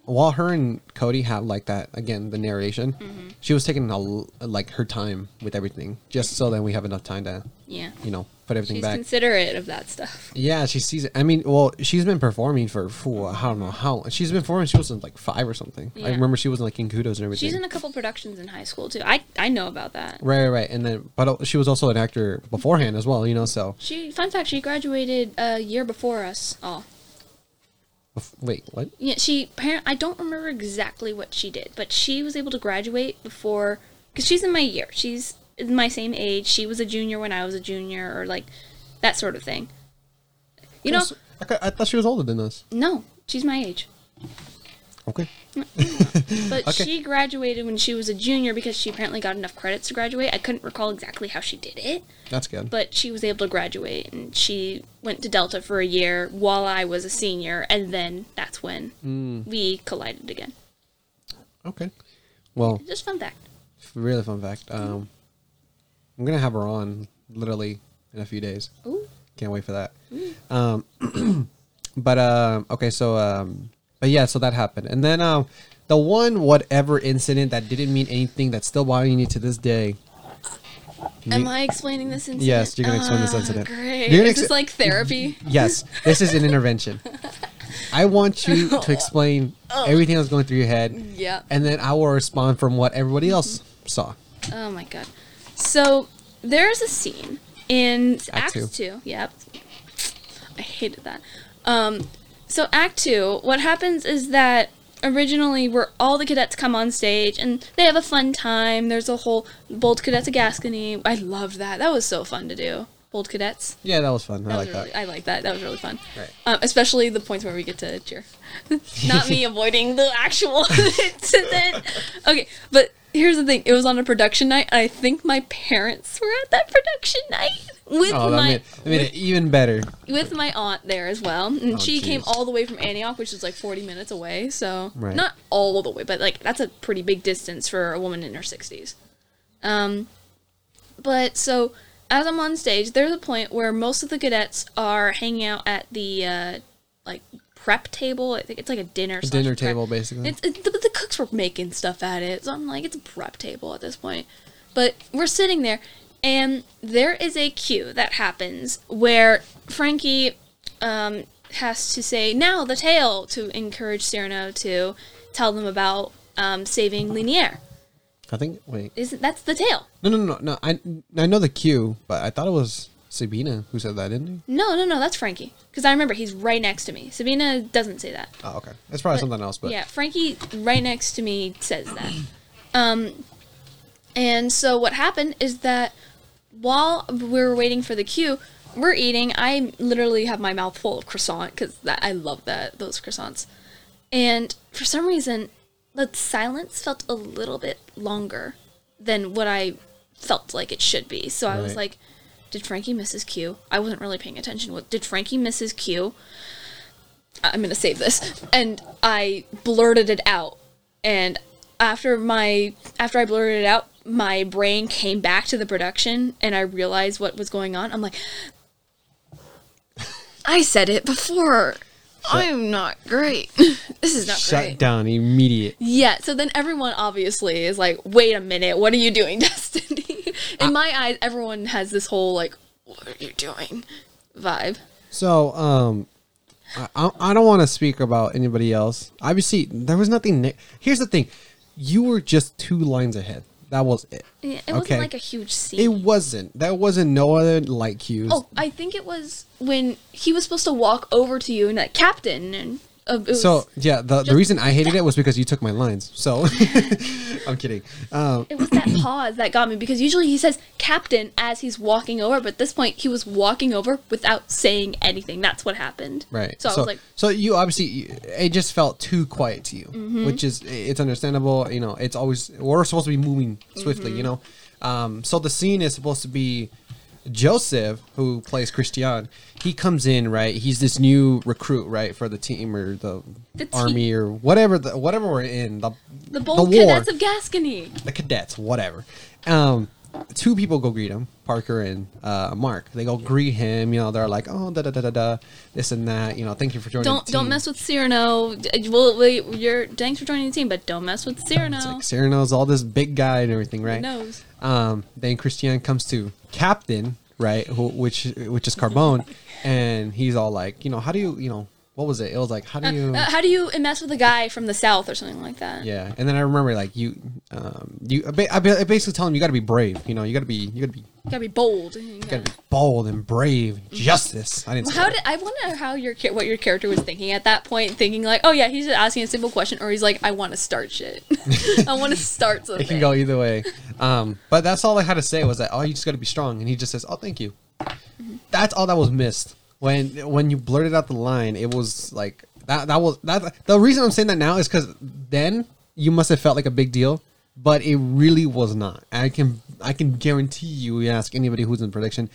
while her and Cody had like that again the narration, Mm-hmm. she was taking a, like her time with everything just so that we have enough time to Yeah. you know put everything back. She's back. considerate of that stuff. yeah, she sees it. I mean, well, she's been performing for phew, I don't know how she's been performing. She was in like five or something. I remember she was in like in Kudos and everything. She's in a couple productions in high school too. I I know about that. right, right, right, and then but uh, she was also an actor beforehand as well. You know, so She fun fact, she graduated a year before us all. Wait, what? Yeah, she. I don't remember exactly what she did, but she was able to graduate before because she's in my year. She's my same age. She was a junior when I was a junior, or like that sort of thing. You know, I, I thought she was older than us. no, she's my age. Okay. But Okay. she graduated when she was a junior because she apparently got enough credits to graduate. I couldn't recall exactly how she did it, That's good. but she was able to graduate, and she went to Delta for a year while I was a senior, and then that's when Mm. we collided again. Okay. Well, Just fun fact. really fun fact. Um, I'm gonna have her on literally in a few days. Ooh. Can't wait for that. Um, but um, okay, so um, but yeah, so that happened, and then um, the one whatever incident that didn't mean anything that's still bothering you to this day. Am You- I explaining this incident? Yes, you're gonna explain this Ah, incident. Great. You're gonna Is this like therapy? Yes, this is an intervention. I want you to explain everything that's going through your head, Yeah. and then I will respond from what everybody else saw. Oh my god. So there's a scene in Act Act, two. two. Yep. I hated that. Um, so Act Two, what happens is that originally where all the cadets come on stage and they have a fun time. There's a whole Bold Cadets of Gascony. I loved that. That was so fun to do. Bold Cadets. Yeah, that was fun. I like really, that. I like that. That was really fun. Right. Um, especially the points where we get to cheer. Not me avoiding the actual incident. Okay, but here's the thing. It was on a production night. and I think my parents were at that production night with Oh, my made, made it even better. with my aunt there as well. And Oh, she came all the way from Antioch, which is like 40 minutes away. So Right. not all the way, but like that's a pretty big distance for a woman in her 60s. Um, but so as I'm on stage, there's a point where most of the cadets are hanging out at the uh, like prep table. I think it's like a dinner. slash dinner prep- table, basically. It's, it's the, the cooks were making stuff at it, so I'm like, it's a prep table at this point. But we're sitting there, and there is a cue that happens where Frankie um, has to say now the tale to encourage Cyrano to tell them about um, saving Ligniere. I think. Wait. Isn't that's the tale? No, no, no, no. I I know the cue, but I thought it was Sabina who said that, didn't he? No, no, no, that's Frankie. Because I remember he's right next to me. Sabina doesn't say that. Oh, okay. That's probably something else, but yeah, Frankie right next to me says that. Um, and so what happened is that while we were waiting for the cue, we're eating. I literally have my mouth full of croissant because I love that those croissants. And for some reason, the silence felt a little bit longer than what I felt like it should be. So I was like, "Did Frankie miss his cue?" I wasn't really paying attention. What did Frankie miss his cue? I'm gonna save this. And I blurted it out. And after my after I blurted it out, my brain came back to the production and I realized what was going on. I'm like I said it before. I'm not great. this is not shut great. down immediate. Yeah, so then everyone obviously is like, wait a minute, what are you doing, Destiny? In my eyes, everyone has this whole like, what are you doing vibe. So, um, I, I I don't want to speak about anybody else. Obviously, there was nothing. Ne- Here's the thing: you were just two lines ahead. That was it. Yeah, it wasn't like a huge scene. It wasn't. There wasn't no other light cues. Oh, I think it was when he was supposed to walk over to you and that captain and was, So yeah, the, the reason I hated it was because you took my lines. So I'm kidding. Um, it was that pause that got me because usually he says captain as he's walking over, but at this point he was walking over without saying anything. That's what happened. right. So, I was like, so you obviously it just felt too quiet to you, Mm-hmm. which is it's understandable. You know, it's always we're supposed to be moving swiftly. Mm-hmm. You know, um, so the scene is supposed to be Joseph, who plays Christian. He comes in right. He's this new recruit right for the team or the, The army or whatever the whatever we're in the the bold war. cadets of Gascony. the cadets, whatever. Um, two people go greet him, Parker and uh, Mark. They go greet him. You know, they're like, oh, da da da da da, this and that. You know, thank you for joining. Don't the don't mess with Cyrano. Well, you're thanks for joining the team, but don't mess with Cyrano. It's like Cyrano's all this big guy and everything, right? knows? Um, then Christian comes to Captain, right, who, which which is Carbone, and he's all like, you know, how do you, you know, what was it? It was like, how do you? Uh, how do you mess with a guy from the south or something like that? yeah, and then I remember like you, um, you, I ba- I ba- I basically tell him you got to be brave. You know, you got to be, you got to be, You gotta be bold. You you gotta- be bold and brave. Justice. I didn't. How that. did I wonder how your what your character was thinking at that point? Thinking like, oh yeah, he's just asking a simple question, or he's like, I want to start shit. I want to start something. It can go either way. Um, but that's all I had to say was that oh, you just got to be strong, and he just says, oh, thank you. That's all that was missed when when you blurted out the line. It was like that. That was that. The reason I'm saying that now is because then you must have felt like a big deal, but it really was not. I can I can guarantee you. You ask anybody who's in production.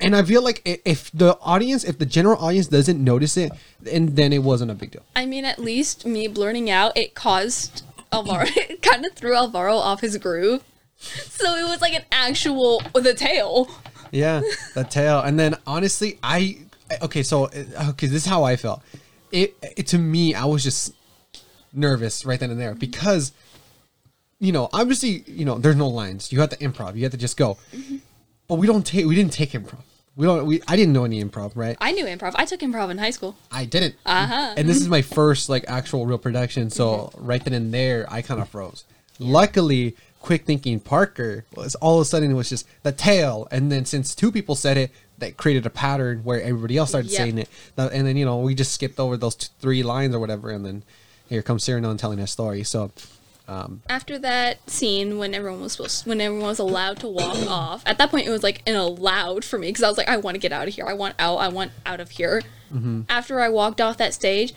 And I feel like if the audience, if the general audience doesn't notice it, and then it wasn't a big deal. I mean, at least me blurting out it caused Alvaro. it kind of threw Alvaro off his groove. So it was like an actual the tale. Yeah, the tale. And then honestly, I okay. So uh, okay, this is how I felt. It, it to me, I was just nervous right then and there because you know, obviously, you know, there's no lines. You have to improv. You have to just go. But we don't take. We didn't take improv. We don't. We I didn't know any improv, right? I knew improv. I took improv in high school. I didn't. Uh-huh. And this is my first like actual real production, so right then and there, I kind of froze. Luckily, quick thinking Parker was all of a sudden it was just the tale, and then since two people said it, that created a pattern where everybody else started Yep. saying it, and then you know we just skipped over those t- three lines or whatever, and then here comes Cyrano telling a story. So um, After that scene, when everyone was supposed, when everyone was allowed to walk off, at that point it was like an allowed for me because I was like, I want to get out of here. I want out. I want out of here. Mm-hmm. After I walked off that stage,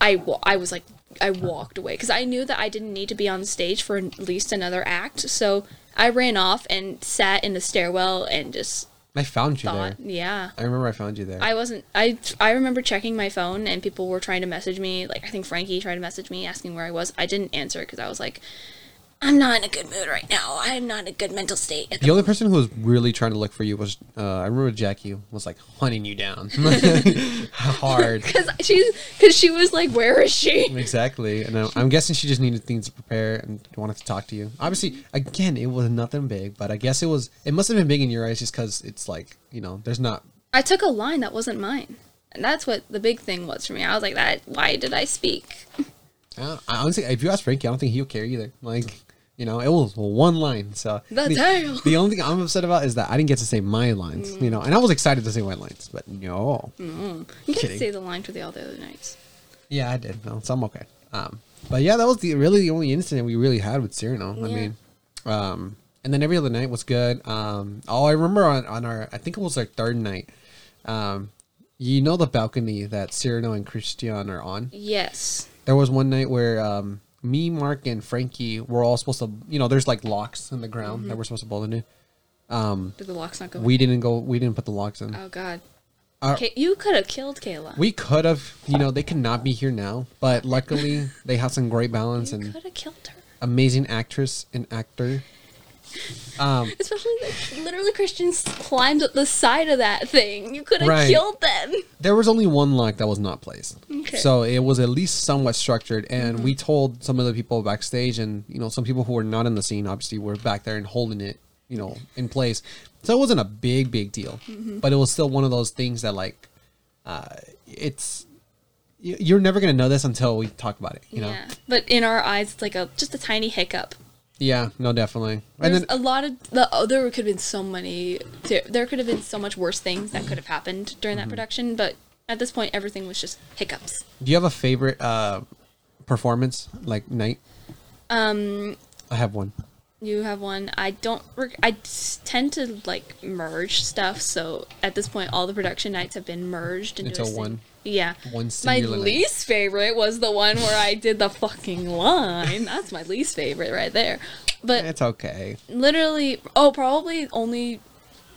I I was like, I walked away because I knew that I didn't need to be on stage for at least another act. So I ran off and sat in the stairwell and just I found you thought, there. yeah. I remember I found you there. I wasn't. I I remember checking my phone and people were trying to message me. Like I think Frankie tried to message me asking where I was. I didn't answer because I was like, I'm not in a good mood right now. I'm not in a good mental state. The the only person who was really trying to look for you was uh, I remember Jackie was like hunting you down hard. because she's because she was like, where is she? Exactly, and I'm, I'm guessing she just needed things to prepare and wanted to talk to you. Obviously, again, it was nothing big, but I guess it was. It must have been big in your eyes just because it's like you know, there's not. I took a line that wasn't mine, and that's what the big thing was for me. I was like, that. Why did I speak? Uh, I honestly, if you ask Frankie, I don't think he'll care either. Like, you know, it was one line. So The the, the only thing I'm upset about is that I didn't get to say my lines. You know, and I was excited to say my lines, but no. You did Kidding. say the line for the all the other nights. Yeah, I did. No, so I'm okay. Um, but yeah, that was the really the only incident we really had with Cyrano. I mean, um, and then every other night was good. Um, oh, I remember on, on our, I think it was our third night. Um, you know the balcony that Cyrano and Christian are on. Yes. There was one night where um, me, Mark, and Frankie were all supposed to, you know, there's like locks in the ground that we're supposed to bowl into. Um, Did the locks not go? we didn't go. We didn't put the locks in. oh God. Our- you could have killed Kayla. we could have, you know, they could not be here now, but luckily they have some great balance you and could have killed her. amazing actress and actor. Um, Especially that literally Christians climbed up the side of that thing. You could have Right. killed them. there was only one lock that was not placed, Okay. so it was at least somewhat structured. And Mm-hmm. we told some of the people backstage, and you know, some people who were not in the scene, obviously, were back there and holding it, you know, in place. So it wasn't a big, big deal, Mm-hmm. but it was still one of those things that, like, uh, it's you- you're never gonna know this until we talk about it. You know? But in our eyes, it's like a just a tiny hiccup. Yeah. No, definitely. And There's then a lot of the oh, there could have been so many there, there could have been so much worse things that could have happened during Mm-hmm. that production, but at this point everything was just hiccups. Do you have a favorite uh performance like night? Um I have one. you have one. I don't rec- I tend to like merge stuff, so at this point all the production nights have been merged into, a one- Yeah. one My singular least favorite was the one where I did the fucking line. That's my least favorite right there. But It's okay. literally oh probably only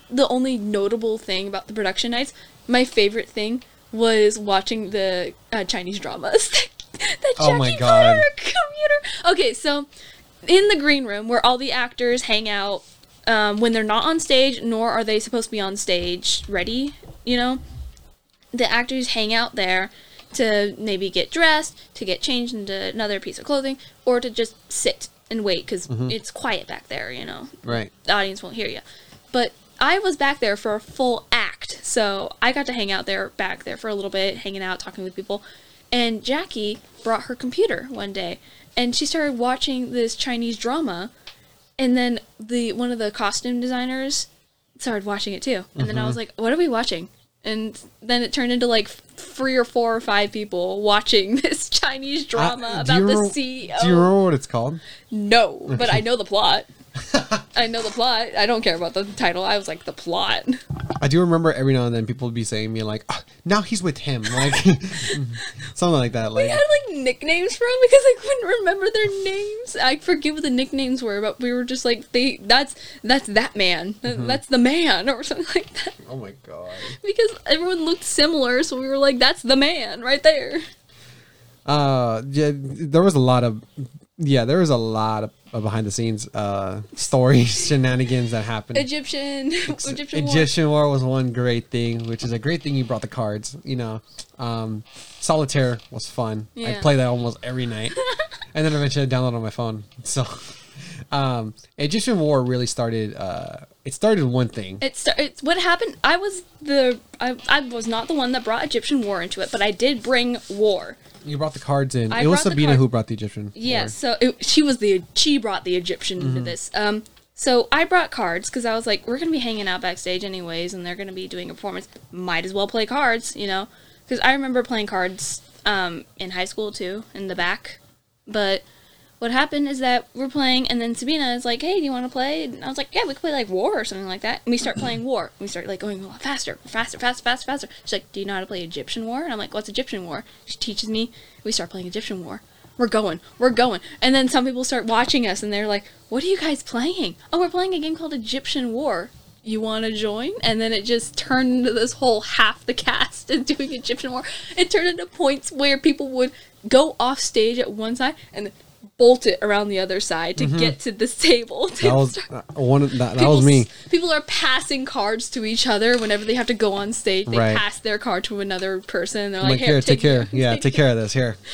the only notable thing about the production nights my favorite thing was watching the uh, chinese dramas that Oh Jackie my put God. her computer okay so in the green room where all the actors hang out um, when they're not on stage nor are they supposed to be on stage ready you know the actors hang out there to maybe get dressed, to get changed into another piece of clothing, or to just sit and wait because it's quiet back there, you know. Right. The audience won't hear you. But I was back there for a full act, so I got to hang out there back there for a little bit, hanging out, talking with people. And Jackie brought her computer one day, and she started watching this Chinese drama, and then the one of the costume designers started watching it too. And then I Mm-hmm. was like, "What are we watching?" And then it turned into like three or four or five people watching this Chinese drama Uh, about the CEO. Do you remember what it's called? No, but I know the plot. I know the plot. I don't care about the title. I was like the plot. I do remember every now and then people would be saying me like, "Ah, now he's with him, like something like that. Like We had like nicknames for him because I couldn't remember their names. I forget what the nicknames were, but we were just like they. That's that's that man. Mm-hmm. That's the man or something like that. oh my god. Because everyone looked similar, so we were like, that's the man right there. Uh, yeah, there was a lot of, yeah, there was a lot of, of behind the scenes uh stories, shenanigans that happened. Egyptian, Egyptian, war. Egyptian War was one great thing, which is a great thing you brought the cards. You know, um, Solitaire was fun. I play that almost every night, and then eventually I download on my phone. So, um, Egyptian War really started. Uh, it started one thing. It start, it's what happened. I was the I, I was not the one that brought Egyptian war into it, but I did bring war. You brought the cards in. I it was Sabina card- who brought the Egyptian. Yeah, War. so it, she was the she brought the Egyptian into this. Um, so I brought cards because I was like, we're gonna be hanging out backstage anyways, and they're gonna be doing a performance. Might as well play cards, you know? Because I remember playing cards um, in high school too, in the back. But what happened is that we're playing, and then Sabina is like, "Hey, do you want to play?" And I was like, "Yeah, we could play like War or something like that." And we start playing War. We start like going a lot faster, faster, faster, faster, faster. She's like, "Do you know how to play Egyptian War?" And I'm like, "What's Egyptian War?" She teaches me. We start playing Egyptian War. We're going, we're going, and then some people start watching us, and they're like, "What are you guys playing?" Oh, we're playing a game called Egyptian War. You want to join? And then it just turned into this whole half the cast is doing Egyptian War. It turned into points where people would go off stage at one side and bolt it around the other side to get to this table. to Mm-hmm. That was start- uh, one. That, that People was me. People are passing cards to each other whenever they have to go on stage. They Right. pass their card to another person. They're I'm like, like, here, take care. it." Yeah, take care of this. Here.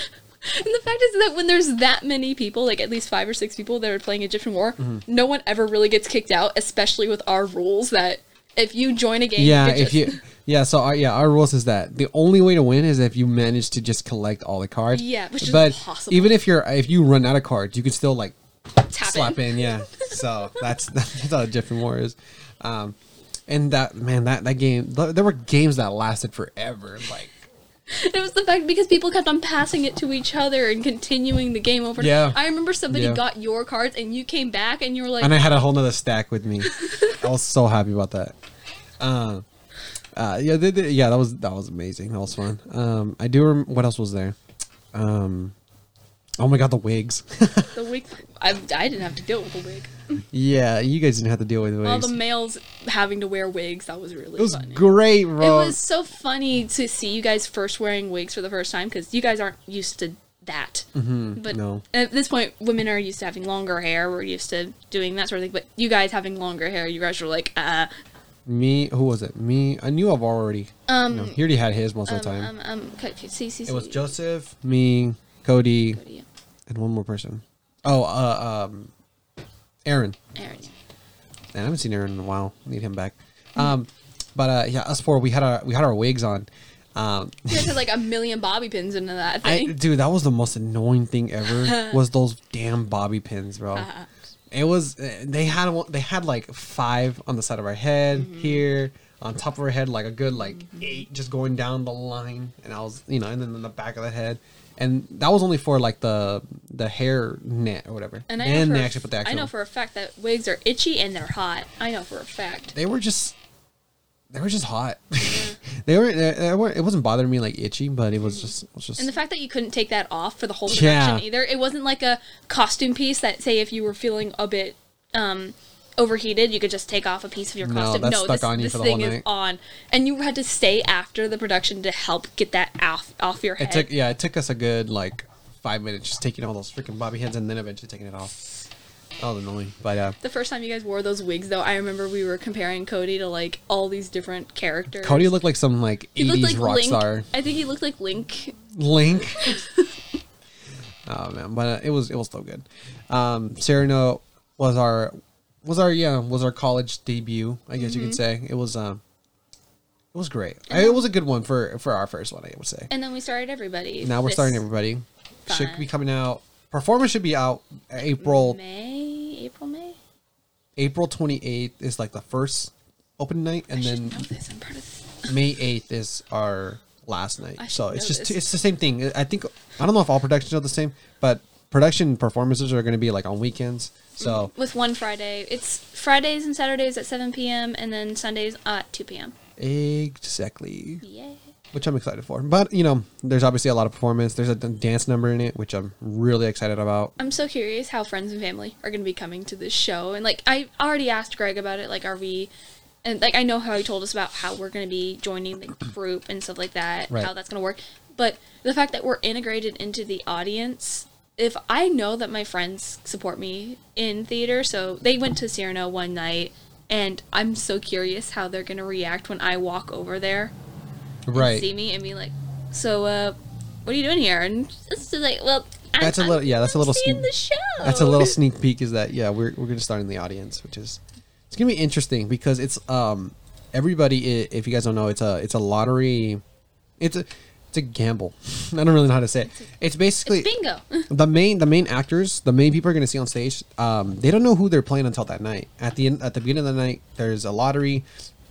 And the fact is that when there's that many people, like at least five or six people that are playing Egyptian War, Mm-hmm. no one ever really gets kicked out, especially with our rules that if you join a game, Yeah, you're if you Yeah, so our, yeah, our rules is that the only way to win is if you manage to just collect all the cards. Yeah, which is but impossible. even if you're if you run out of cards, you can still like Tap slap in. in. Yeah, so that's that's how Jeffrey war is. Um, and that man, that that game, th- there were games that lasted forever. Like, It was the fact because people kept on passing it to each other and continuing the game over. Yeah. I remember somebody Yeah. got your cards and you came back and you were like, and I had a whole nother stack with me. I was so happy about that. Uh, uh, yeah, they, they- yeah, that was that was amazing. That was fun. Um, I do. Rem- what else was there? Um, oh my god, the wigs. the wig. I, I didn't have to deal with the wig. yeah, you guys didn't have to deal with the wigs. All the males having to wear wigs. That was really it was funny. great, bro. It was so funny to see you guys first wearing wigs for the first time because you guys aren't used to that. Mm-hmm, but no. at this point, women are used to having longer hair. We're used to doing that sort of thing. But you guys having longer hair, you guys were like, uh, me. Who was it? Me. I knew I've already. um, No, he already had his most of the um, time. um, um, co- see, see, it was. Joseph, me, Cody, Yeah. and one more person. Oh, uh, um, Aaron. Aaron. Man, I haven't seen Aaron in a while. Need him back. Um, but uh, yeah, us four, we had our we had our wigs on. Um, You guys had like a million bobby pins into that I, thing. dude, that was the most annoying thing ever. was those damn bobby pins, bro. Uh-huh. It was. uh, They had they had like five on the side of our head Mm-hmm. here, on top of our head, like a good like eight, just going down the line, and I was, you know, and then in the back of the head. And that was only for like the the hair net or whatever. And I for, they actually put the actual. I know for a fact that wigs are itchy and they're hot. I know for a fact. they were just they were just hot. they were they, they were it wasn't bothering me like itchy, but it was just it was just And the fact that you couldn't take that off for the whole Yeah. production either. It wasn't like a costume piece that say if you were feeling a bit um overheated, you could just take off a piece of your No, costume. no, stuck this, this thing is on. And you had to stay after the production to help get that off off your head. it took yeah, it took us a good like five minutes just taking all those freaking bobby heads and then eventually taking it off. Was annoying. But uh the first time you guys wore those wigs though, I remember we were comparing Cody to like all these different characters. Cody looked like some like he looked eighties like rock Link. star. I think he looked like Link. Link. oh man, but uh, it was it was so good. Um Cyrano was our was our yeah, was our college debut, I guess you could Mm-hmm. say. It was um it was great. It was a good one for for our first one, I would say. And then we started everybody. Now we're starting everybody. Should be coming out. Performance should be out April May, April, May. April twenty eighth is like the first open night, and then know this. I'm part of this. May eighth is our last night. So it's just this. it's the same thing. I think I don't know if all productions are the same, but production performances are going to be like on weekends. So mm-hmm. with one Friday. It's Fridays and Saturdays at 7 p.m. and then Sundays at 2 p.m. exactly, Yeah. Which I'm excited for. But you know, there's obviously a lot of performance. There's a dance number in it, which I'm really excited about. I'm so curious how friends and family are going to be coming to this show. And like, I already asked Greg about it. Like, are we, and like, I know how he told us about how we're going to be joining the group and stuff like that, Right. how that's going to work. But the fact that we're integrated into the audience, if I know that my friends support me in theater, so they went to Cyrano one night, and I'm so curious how they're going to react when I walk over there. Right. see me and be like, "So, uh, what are you doing here?" And it's just like, "Well, I'm, That's a little- yeah, that's a little seeing sn- the show." That's a little sneak peek. Is that yeah? We're we're gonna start in the audience, which is it's gonna be interesting because it's um everybody. If you guys don't know, it's a it's a lottery. It's a it's a gamble. I don't really know how to say it. It's basically It's bingo. the main the main actors, the main people are going to see on stage. Um, they don't know who they're playing until that night. At the end, at the beginning of the night, there's a lottery.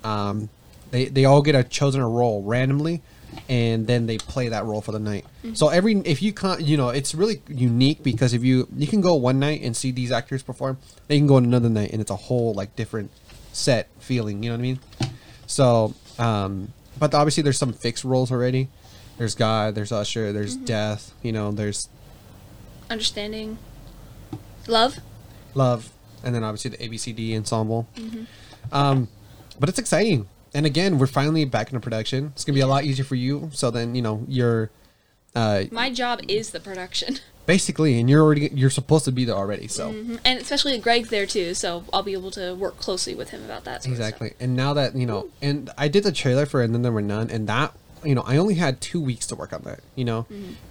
Um, they they all get a chosen a role randomly, and then they play that role for the night. So every if you can you know it's really unique because if you you can go one night and see these actors perform, they can go on another night and it's a whole like different set feeling. You know what I mean? So, um, but obviously there's some fixed roles already. There's God, there's Usher, there's Death. You know, there's Understanding, love. Love, and then obviously the ABCD ensemble. Um, but it's exciting, and again, we're finally back into production. It's gonna be a lot easier for you. So then you know you're uh, My job is the production, basically, and you're already you're supposed to be there already. So and especially Greg's there too, so I'll be able to work closely with him about that. Exactly. And now that you know, and I did the trailer for, and then there were none, and that you know, I only had two weeks to work on that. You know,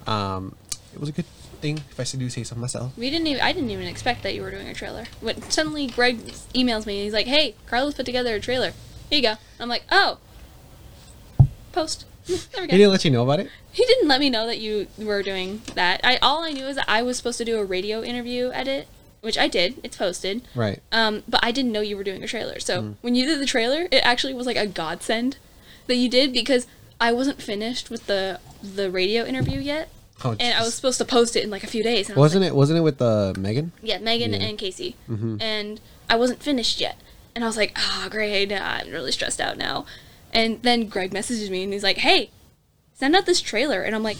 um, it was a good thing if I do say so myself. We didn't. Even, I didn't even expect that you were doing a trailer. When suddenly Greg emails me and he's like, "Hey, Carlos put together a trailer. Here you go." I'm like, "Oh, post. There we go. He didn't let you know about it. He didn't let me know that you were doing that. I all I knew is that I was supposed to do a radio interview edit, which I did. It's posted. Right. Um, but I didn't know you were doing a trailer. So Mm. when you did the trailer, it actually was like a godsend that you did because I wasn't finished with the the radio interview yet, Oh, and I was supposed to post it in like a few days. I was Wasn't it? Wasn't it with uh, Megan? yeah, Megan Yeah. Mm-hmm. and Casey. And I wasn't finished yet. And I was like, ah, great, I'm really stressed out now. And then Greg messages me and he's like, hey, send out this trailer. And I'm like,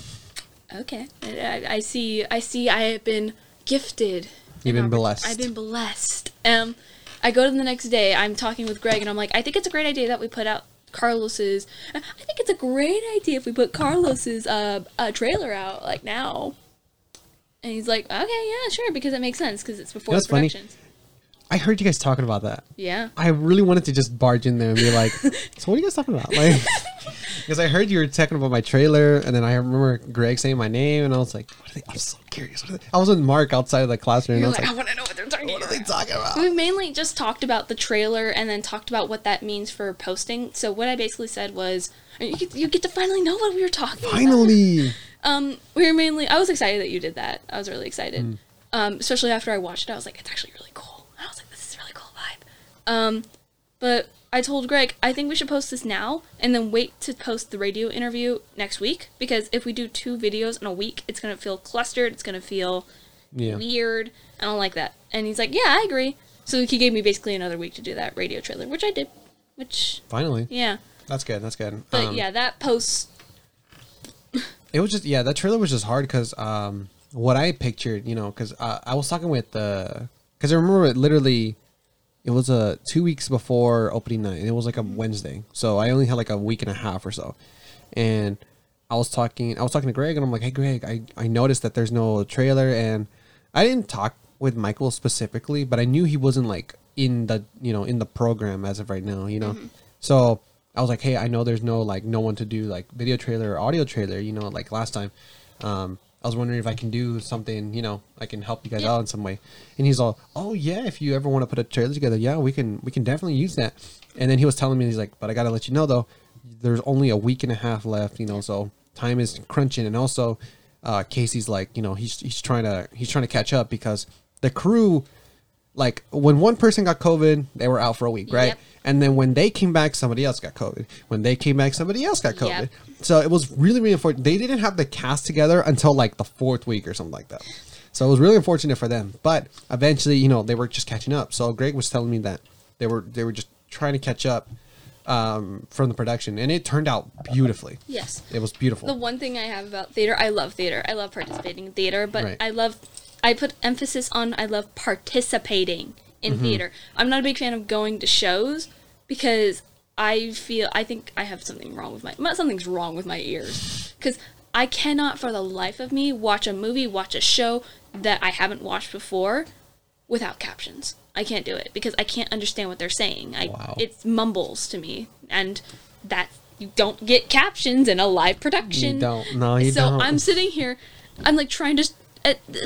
okay. I, I see, I see, I have been gifted. You've been blessed. I've been blessed. Um, I go to the next day. I'm talking with Greg, and I'm like, I think it's a great idea that we put out Carlos's. I think it's a great idea if we put Carlos's uh, uh trailer out like now. And he's like, okay, yeah, sure, because it makes sense because it's before That's the funny. I heard you guys talking about that. Yeah. I really wanted to just barge in there and be like, "So what are you guys talking about?" Like, because I heard you were talking about my trailer, and then I remember Greg saying my name, and I was like, "What are they?" I'm so curious. What are they? I was with Mark outside of the classroom, and I was like, I want to know what they're talking "What are about. they talking about?" We mainly just talked about the trailer and then talked about what that means for posting. So what I basically said was, you get, you get to finally know what we were talking about. Finally, Um, we were mainly. I was excited that you did that. I was really excited. Mm. Um, especially after I watched it, I was like, it's actually really cool. And I was like, this is a really cool vibe. Um, but I told Greg, I think we should post this now and then wait to post the radio interview next week because if we do two videos in a week, it's gonna feel clustered. It's gonna feel yeah, weird. I don't like that. And he's like, yeah, I agree. So he gave me basically another week to do that radio trailer, which I did. Which, finally, yeah. that's good. That's good. But Um, yeah, that post. it was just yeah that trailer was just hard because um what i pictured you know because uh, i was talking with the because i remember it literally it was uh two weeks before opening night and it was like a wednesday. So i only had like a week and a half or so. And i was talking i was talking to greg and i'm like hey greg i, I noticed that there's no trailer and i didn't talk with michael specifically but i knew he wasn't like in the you know in the program as of right now you know? So I was like, hey, I know there's no like no one to do like video trailer or audio trailer, you know, like last time. Um, I was wondering if I can do something, you know, I can help you guys Yeah. out in some way. And he's all, oh yeah, if you ever want to put a trailer together, yeah, we can we can definitely use that. And then he was telling me, he's like, but I gotta let you know though, there's only a week and a half left, you know, so time is crunching. And also, uh, Casey's like, you know, he's he's trying to he's trying to catch up because the crew like when one person got COVID, they were out for a week, right? Yep. And then when they came back, somebody else got COVID. When they came back, somebody else got COVID. Yep. So it was really, really unfortunate. They didn't have the cast together until like the fourth week or something like that. So it was really unfortunate for them. But eventually, you know, they were just catching up. So Greg was telling me that they were they were just trying to catch up um, from the production, and it turned out beautifully. Yes. It was beautiful. The one thing I have about theater, I love theater. I love participating in theater, but Right. I love, I put emphasis on I love participating in Mm-hmm. theater. I'm not a big fan of going to shows because I feel I think I have something wrong with my not something's wrong with my ears because I cannot for the life of me watch a movie, watch a show that I haven't watched before without captions. I can't do it because I can't understand what they're saying. I Wow. it mumbles to me, and that you don't get captions in a live production. You don't. No, you so don't. I'm sitting here, I'm like trying to,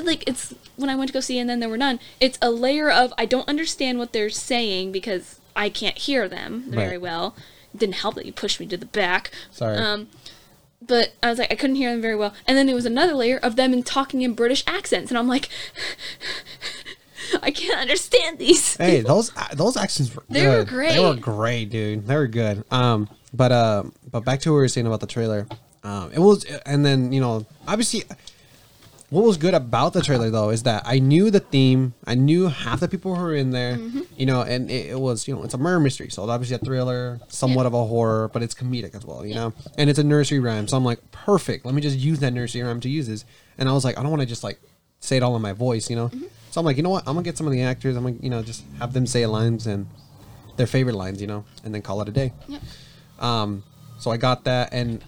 like it's when I went to go see and then there were none. It's a layer of I don't understand what they're saying because I can't hear them very Right. well. It didn't help that you pushed me to the back. Sorry. Um, but I was like, I couldn't hear them very well. And then there was another layer of them in talking in British accents, and I'm like, I can't understand these. hey, those those accents were They were good. They were great. great, dude. They were good. Um, but uh, but back to what we were saying about the trailer. Um, it was, and then you know, obviously, what was good about the trailer though is that I knew the theme. I knew half the people who were in there. Mm-hmm. You know, and it, it was you know it's a murder mystery, so it's obviously a thriller, somewhat Yeah. of a horror, but it's comedic as well. You know, and it's a nursery rhyme, so I'm like, perfect. Let me just use that nursery rhyme to use this. And I was like, I don't want to just like say it all in my voice, you know. Mm-hmm. So I'm like, you know what? I'm gonna get some of the actors. I'm gonna you know just have them say lines and their favorite lines, you know, and then call it a day. Yep. Um, so I got that, and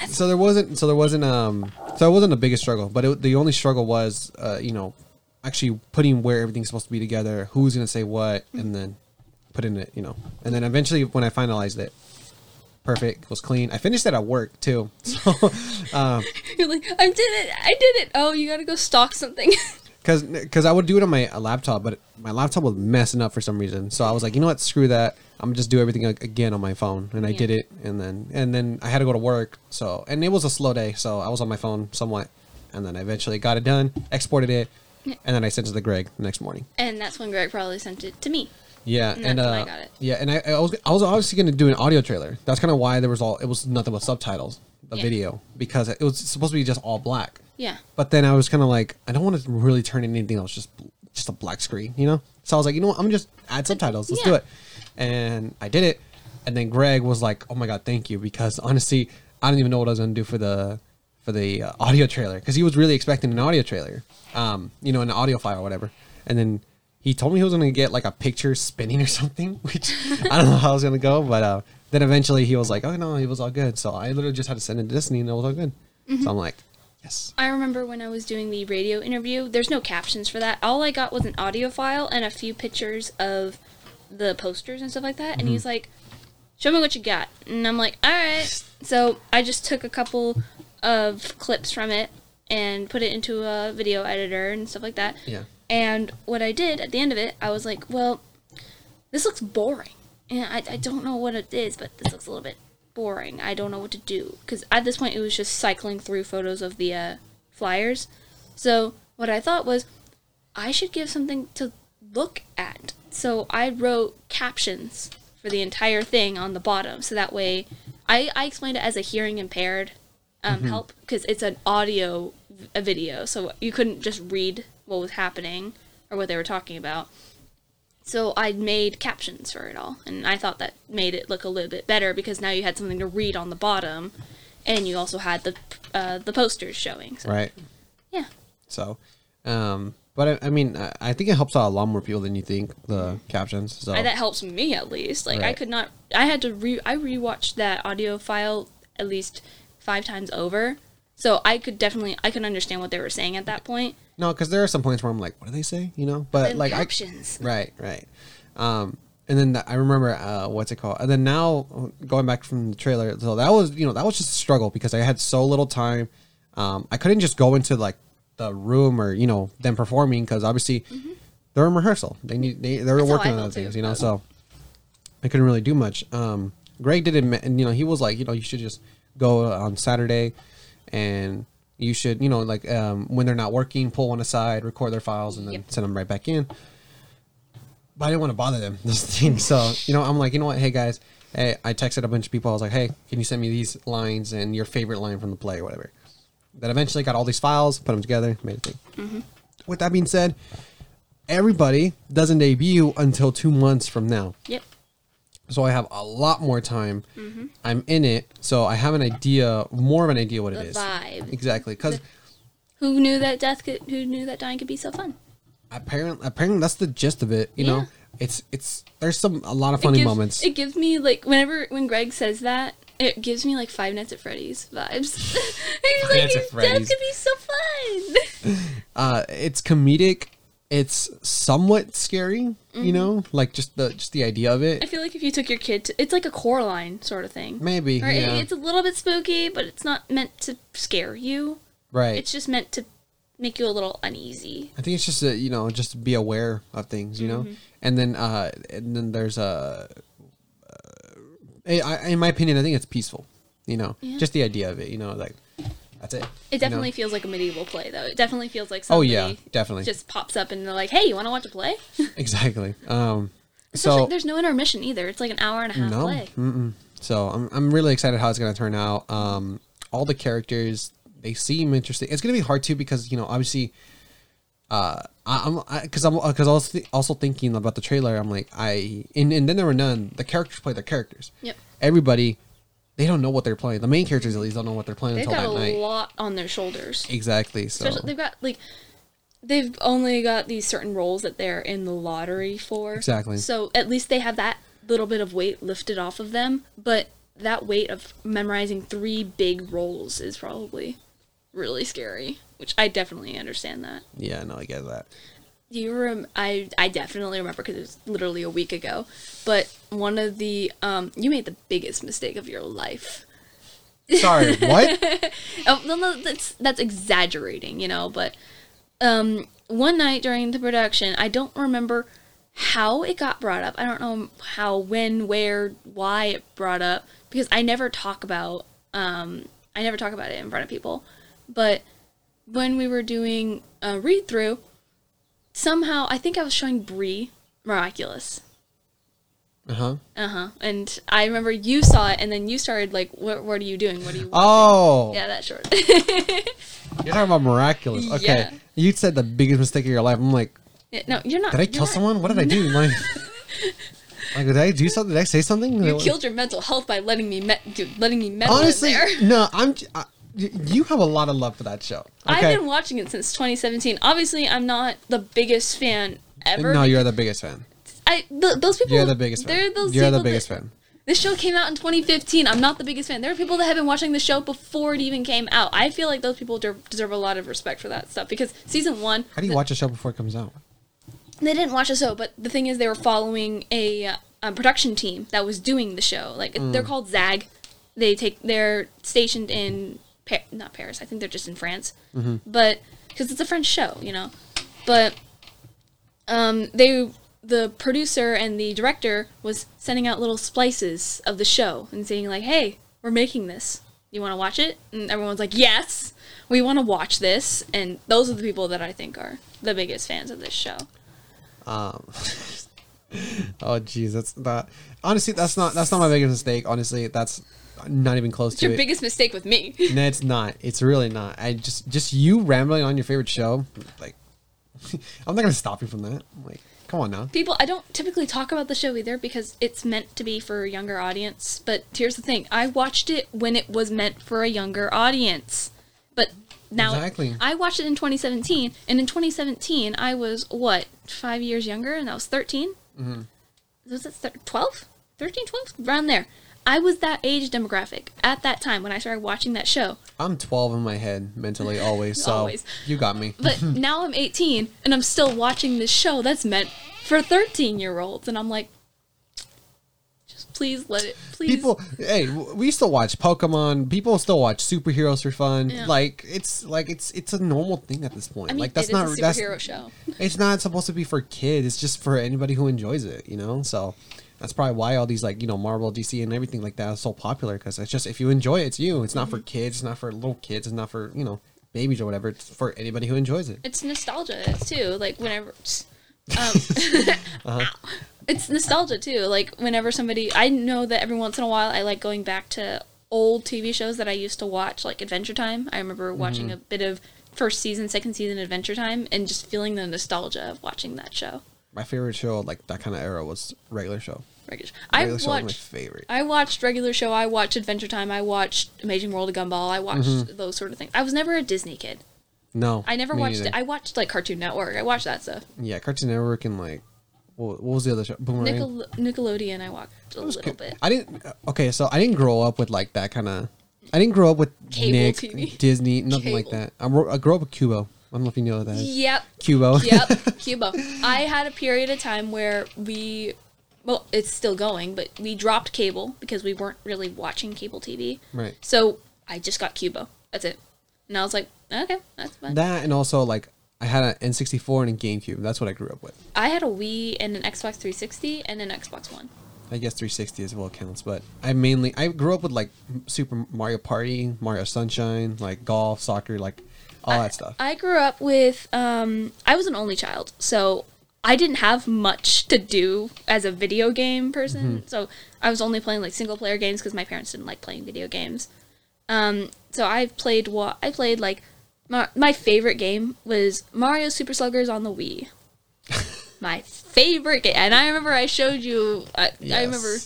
That's so there wasn't so there wasn't um so it wasn't the biggest struggle but it, the only struggle was uh you know actually putting where everything's supposed to be together who's gonna say what and then putting it you know. And then eventually when i finalized it perfect was clean. I finished it at work too. So um You're like, I did it, I did it. Oh, you gotta go stalk something. because because I would do it on my uh, laptop, but my laptop was messing up for some reason. So I was like, you know what, screw that. I'm gonna just do everything again on my phone, and I Yeah. did it, and then and then I had to go to work. So and it was a slow day, so I was on my phone somewhat, and then I eventually got it done, exported it, Yeah. and then I sent it to Greg the next morning. And that's when Greg probably sent it to me. Yeah, And and, uh, when I got it. yeah, and I, I was I was obviously gonna do an audio trailer. That's kind of why there was all it was nothing but subtitles, the Yeah. video, because it was supposed to be just all black. Yeah. But then I was kind of like, I don't want to really turn in anything else, just just a black screen, you know. So I was like, you know what, I'm gonna just add subtitles. Let's do it. And I did it. And then Greg was like, oh my god, thank you, because honestly, I didn't even know what I was gonna do for the for the uh, audio trailer because he was really expecting an audio trailer, um, you know, an audio file or whatever. And then he told me he was gonna get like a picture spinning or something, which I don't know how it was gonna go, but uh, then eventually he was like, oh no, it was all good. So I literally just had to send it to Disney and it was all good. So I'm like, yes. I remember when I was doing the radio interview, there's no captions for that. All I got was an audio file and a few pictures of the posters and stuff like that. And he's mm-hmm. like, Show me what you got. And I'm like, All right. So I just took a couple of clips from it and put it into a video editor and stuff like that. Yeah. And what I did at the end of it, I was like, Well, this looks boring. And I, I don't know what it is, but this looks a little bit boring. I don't know what to do. Because at this point, it was just cycling through photos of the uh, flyers. So what I thought was, I should give something to look at. So I wrote captions for the entire thing on the bottom. So that way, I, I explained it as a hearing impaired um, help because it's an audio a video. So you couldn't just read what was happening or what they were talking about. So I made captions for it all, and I thought that made it look a little bit better because now you had something to read on the bottom, and you also had the uh, the posters showing. So, Right. Yeah. So, um, but I, I mean, I, think it helps out a lot more people than you think. The captions. So I- that helps me at least. Like I could not. I had to re. I rewatched that audio file at least five times over, so I could definitely I could understand what they were saying at that point. no, because there are some points where I'm like, what do they say? You know, but like I, captions. Right, right. Um, and then th- I remember uh, what's it called? And then now going back from the trailer, so that was you know that was just a struggle because I had so little time. Um, I couldn't just go into like the room or you know them performing because obviously they're in rehearsal. They need they they were Mm-hmm. That's working on other things, too. you know. So I couldn't really do much. Um, Greg did admit, and you know he was like, you know, you should just go on Saturday and you should, you know, like um, when they're not working, pull one aside, record their files, and then Yep. send them right back in. But I didn't want to bother them. This thing, so you know, I'm like, you know what? Hey guys, hey, I texted a bunch of people. I was like, hey, can you send me these lines and your favorite line from the play or whatever? that eventually got all these files, put them together, made a thing. With that being said, everybody doesn't debut until two months from now Yep. So I have a lot more time. Mm-hmm. I'm in it, so I have an idea, more of an idea what The it is. vibe. Exactly, because Who knew that death could? Who knew that dying could be so fun? apparently, apparently that's the gist of it. You Yeah. know, it's it's there's some a lot of It funny gives- moments. It gives me like whenever when Greg says that, it gives me like Five Nights at Freddy's vibes. He's Five like, Nights at death could be so fun. uh, it's comedic. It's somewhat scary. Mm-hmm. You know, like just the just the idea of it. I feel like if you took your kid to, it's like a Coraline sort of thing. Maybe, Right? yeah, It's a little bit spooky, but it's not meant to scare you. right. It's just meant to make you a little uneasy. I think it's just a, you know just be aware of things, you know, Mm-hmm. and then uh and then there's a. Uh, I, in my opinion, I think it's peaceful. You know, Yeah. just the idea of it. You know, like that's it. It you know? definitely feels like a medieval play, though. It definitely feels like Oh somebody yeah, definitely, just pops up and they're like, "Hey, you want to watch a play?" exactly. Um, Especially, so there's no intermission either. It's like an hour and a half no, play. mm-mm. so I'm I'm really excited how it's gonna turn out. Um, all the characters they seem interesting. It's gonna be hard too because you know obviously. Uh, I'm because I'm because I was th- also thinking about the trailer. I'm like I and, and then there were none. The characters play their characters. Yep. Everybody, they don't know what they're playing. The main characters at least don't know what they're playing They've until got that a night. lot on their shoulders. Exactly. So Especially, they've got like they've only got these certain roles that they're in the lottery for. Exactly. So at least they have that little bit of weight lifted off of them, but that weight of memorizing three big roles is probably really scary, which I definitely understand that. yeah, no, I get that. You rem- I I definitely remember because it was literally a week ago. But one of the um, you made the biggest mistake of your life. Sorry, what? Oh, no, no, that's that's exaggerating, you know. But um, one night during the production, I don't remember how it got brought up. I don't know how, when, where, why it brought up because I never talk about um, I never talk about it in front of people. But when we were doing a read through, somehow I think I was showing Brie Miraculous. Uh huh. Uh huh. And I remember you saw it, and then you started like, "What? What are you doing? What are you?" Watching? Oh, Yeah, that short. you're talking about miraculous. Okay, Yeah. you said the biggest mistake of your life. I'm like, Yeah, no, you're not. did I kill not- someone? What did I do? Like, like, did I do something? Did I say something? You killed your mental health by letting me met, dude, letting me meddle Honestly, no. I'm. I, you have a lot of love for that show. I've been watching it since 2017. Obviously, I'm not the biggest fan ever. no, you're the biggest fan. I th- those people. You're the biggest fan. They're those You're the biggest that- fan. This show came out in 2015. I'm not the biggest fan. There are people that have been watching the show before it even came out. I feel like those people de- deserve a lot of respect for that stuff because season one, How do you watch a show before it comes out? they didn't watch the show, but the thing is, they were following a, a production team that was doing the show. Like Mm. they're called ZAG. They take they're stationed in pa- not Paris. I think they're just in France. Mm-hmm. But because it's a French show, you know. But um, they the producer and the director was sending out little splices of the show and saying like, "Hey, we're making this. You want to watch it?" And everyone's like, "Yes, we want to watch this." And those are the people that I think are the biggest fans of this show. Um, oh, jeez, that's that. Honestly, that's not that's not my biggest mistake. Honestly, that's not even close It's to your it. biggest mistake with me. no, it's not. It's really not. I just just you rambling on your favorite show. Like, I'm not gonna stop you from that. Like, come on now. People, I don't typically talk about the show either because it's meant to be for a younger audience. But here's the thing: I watched it when it was meant for a younger audience. But now Exactly. I watched it in 2017, and in 2017 I was what five years younger, and I was 13. Mm-hmm. Was it 12, 13, 12, around there? I was that age demographic at that time when I started watching that show. I'm 12 in my head mentally always. So Always. you got me. But now I'm 18 and I'm still watching this show that's meant for 13 year olds, and I'm like, just please let it, please. People, hey, we still watch Pokemon. People still watch superheroes for fun. Yeah. Like it's like it's it's a normal thing at this point. I mean, like that's not a that's show. it's not supposed to be for kids. It's just for anybody who enjoys it, you know. So that's probably why all these like you know Marvel, DC, and everything like that is so popular because it's just if you enjoy it, it's you. It's not for kids. It's not for little kids. It's not for you know babies or whatever. It's for anybody who enjoys it. It's nostalgia too. Like whenever, um, Uh-huh. it's nostalgia too. Like whenever somebody, I know that every once in a while I like going back to old TV shows that I used to watch, like Adventure Time. I remember watching Mm-hmm. a bit of first season, second season Adventure Time, and just feeling the nostalgia of watching that show. My favorite show like that kind of era was regular show. Regular. I Regular show my watched. favorite. I watched regular show. I watched Adventure Time. I watched Amazing World of Gumball. I watched Mm-hmm. those sort of things. I was never a Disney kid. No, I never watched neither. it. I watched like Cartoon Network. I watched that stuff. yeah, Cartoon Network and like what, what was the other show? Boomerang. Nickel- Nickelodeon. I watched a little bit. I didn't. Okay, so I didn't grow up with like that kind of. I didn't grow up with Cable Nick, TV. Disney, nothing like that. I, I grew up with Qubo. I don't know if you know what that is. Yep. Qubo. Yep. Qubo. I had a period of time where we, well, it's still going, but we dropped cable because we weren't really watching cable TV. right. So I just got Qubo. That's it. And I was like, okay, that's fine. That and also like I had an N64 and a GameCube. That's what I grew up with. I had a Wii and an Xbox 360 and an Xbox One. I guess 360 as well counts, but I mainly I grew up with like Super Mario Party, Mario Sunshine, like golf, soccer, like all that stuff. I grew up with um I was an only child, so I didn't have much to do as a video game person. So I was only playing like single player games because my parents didn't like playing video games. Um so I played what I played like my, my favorite game was Mario Super Sluggers on the Wii. my favorite game, and I remember I showed you. I, I remember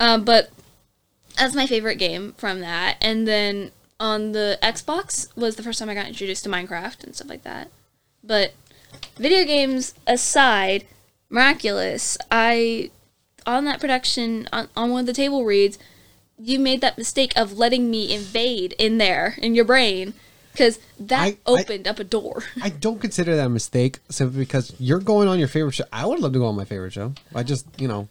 um, but that's my favorite game from that. And then on the Xbox was the first time I got introduced to Minecraft and stuff like that. But video games aside, miraculous. I on that production on, on one of the table reads, you made that mistake of letting me invade in there in your brain because that I- I- opened up a door. I don't consider that a mistake simply because you're going on your favorite show. I would love to go on my favorite show. I just, you know,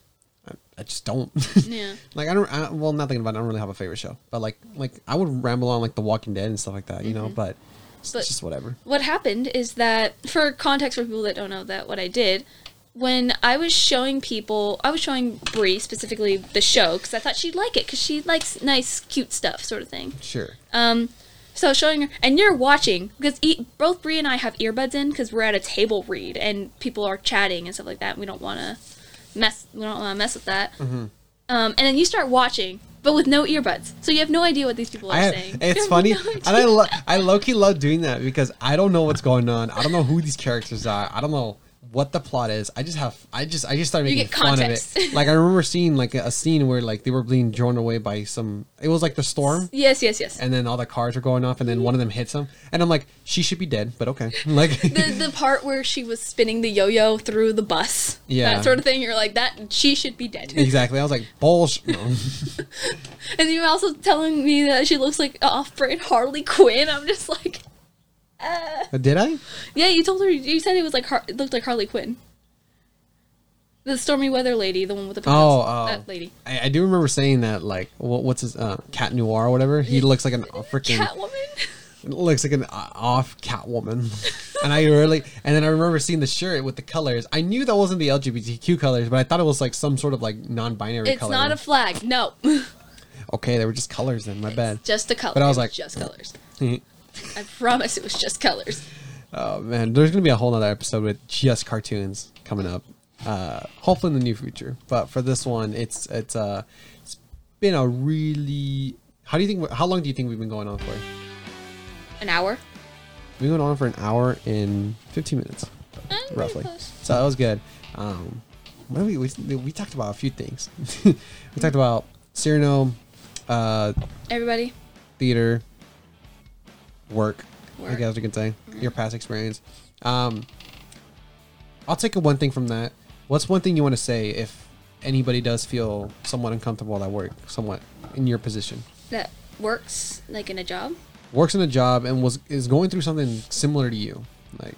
I, I just don't. yeah. like I don't. I, well, nothing about. it, I don't really have a favorite show, but like, like I would ramble on like The Walking Dead and stuff like that, you know. Mm-hmm. But It's but just whatever. what happened is that for context for people that don't know that what I did when I was showing people I was showing Brie specifically the show because I thought she'd like it because she likes nice cute stuff sort of thing Sure. um so showing her and you're watching because e- both Brie and I have earbuds in because we're at a table read and people are chatting and stuff like that and we don't want to mess we don't want to mess with that Mm-hmm. um and then you start watching but with no earbuds so you have no idea what these people are saying it's funny, no and I lo- I low key love doing that because I don't know what's going on. I don't know who these characters are. I don't know what the plot is. I just have I just I just started making fun context. of it. Like I remember seeing like a, a scene where like they were being drawn away by some. It was like the storm. yes yes yes And then all the cars are going off, and then mm-hmm. one of them hits them. and I'm like, she should be dead, but okay. Like, the the part where she was spinning the yo-yo through the bus, Yeah. that sort of thing. You're like that. She should be dead. exactly. I was like, bullshit. No. and you're also telling me that she looks like off-brand Harley Quinn. I'm just like, uh. Did I? yeah. You told her. You said it was like Har- it looked like Harley Quinn. The stormy weather lady, the one with the Oh, oh. that lady, I, I do remember saying that. Like, what, what's his uh, Cat Noir or whatever? He looks like an freaking Catwoman. looks like an uh, off Catwoman. and I really, and then I remember seeing the shirt with the colors. I knew that wasn't the LGBTQ colors, but I thought it was like some sort of like non-binary It's color. not a flag. No, okay, they were just colors then. My bad. just a color. But I was like- just colors. I promise it was just colors. Oh man, there's gonna be a whole nother episode with just cartoons coming up. Uh, hopefully in the near future. But for this one, it's it's uh it's been a really. How do you think? How long do you think we've been going on for? An hour. We've been going on for an hour and fifteen minutes, Eh, roughly. So that was good. Um, what we, we we talked about a few things. we talked about Cyrano, uh, Everybody. theater, work, I Work. guess you can say your past experience. Um, I'll take a one thing from that. What's one thing you want to say if anybody does feel somewhat uncomfortable at work, somewhat in your position, That works like in a job. works in a job and was is going through something similar to you, like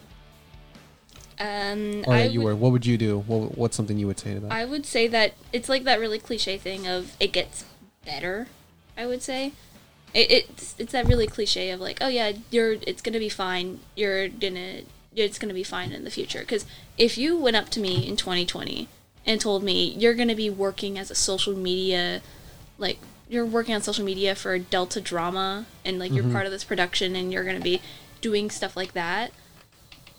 Um, or I you would- were. What would you do? What, what's something you would say to that? I would say that it's like that really cliche thing of it gets better. I would say it, it's it's that really cliche of like oh yeah you're it's gonna be fine you're gonna it's gonna be fine in the future because if you went up to me in 2020 and told me you're gonna be working as a social media like you're working on social media for Delta Drama and like you're mm-hmm. part of this production and you're gonna be doing stuff like that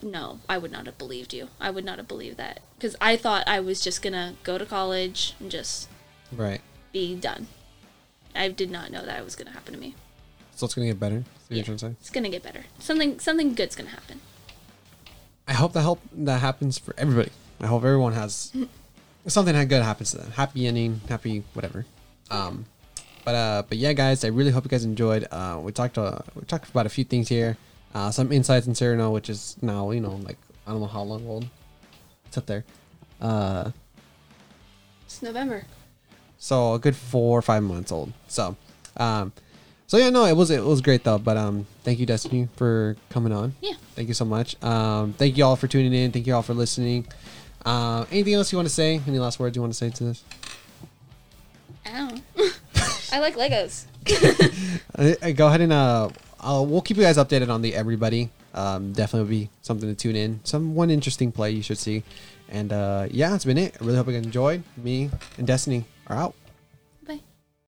no, I would not have believed you. I would not have believed that because I thought I was just gonna go to college and just right. be done. I did not know that it was gonna happen to me. So it's gonna get better. Yeah. you're trying to? It's get better. Something something good's gonna happen. I hope that help that happens for everybody. I hope everyone has something good happens to them. Happy ending, happy whatever. Um, but uh, but yeah, guys, I really hope you guys enjoyed. Uh, we talked uh, we talked about a few things here. Uh, some insights in Cyrano, which is now you know like I don't know how long old. It's up there. Uh, It's November. So a good four or five months old. So, um, so yeah, no, it was it was great though. But um, thank you, Destiny, for coming on. Yeah. Thank you so much. Um, thank you all for tuning in. Thank you all for listening. Uh, anything else you want to say? Any last words you want to say to this? Ow. I like Legos. Uh, go ahead and uh, I'll, we'll keep you guys updated on the everybody. Um, definitely will be something to tune in. Some one interesting play you should see. And uh, yeah, it's been it. I really hope you enjoyed. Me and Destiny are out.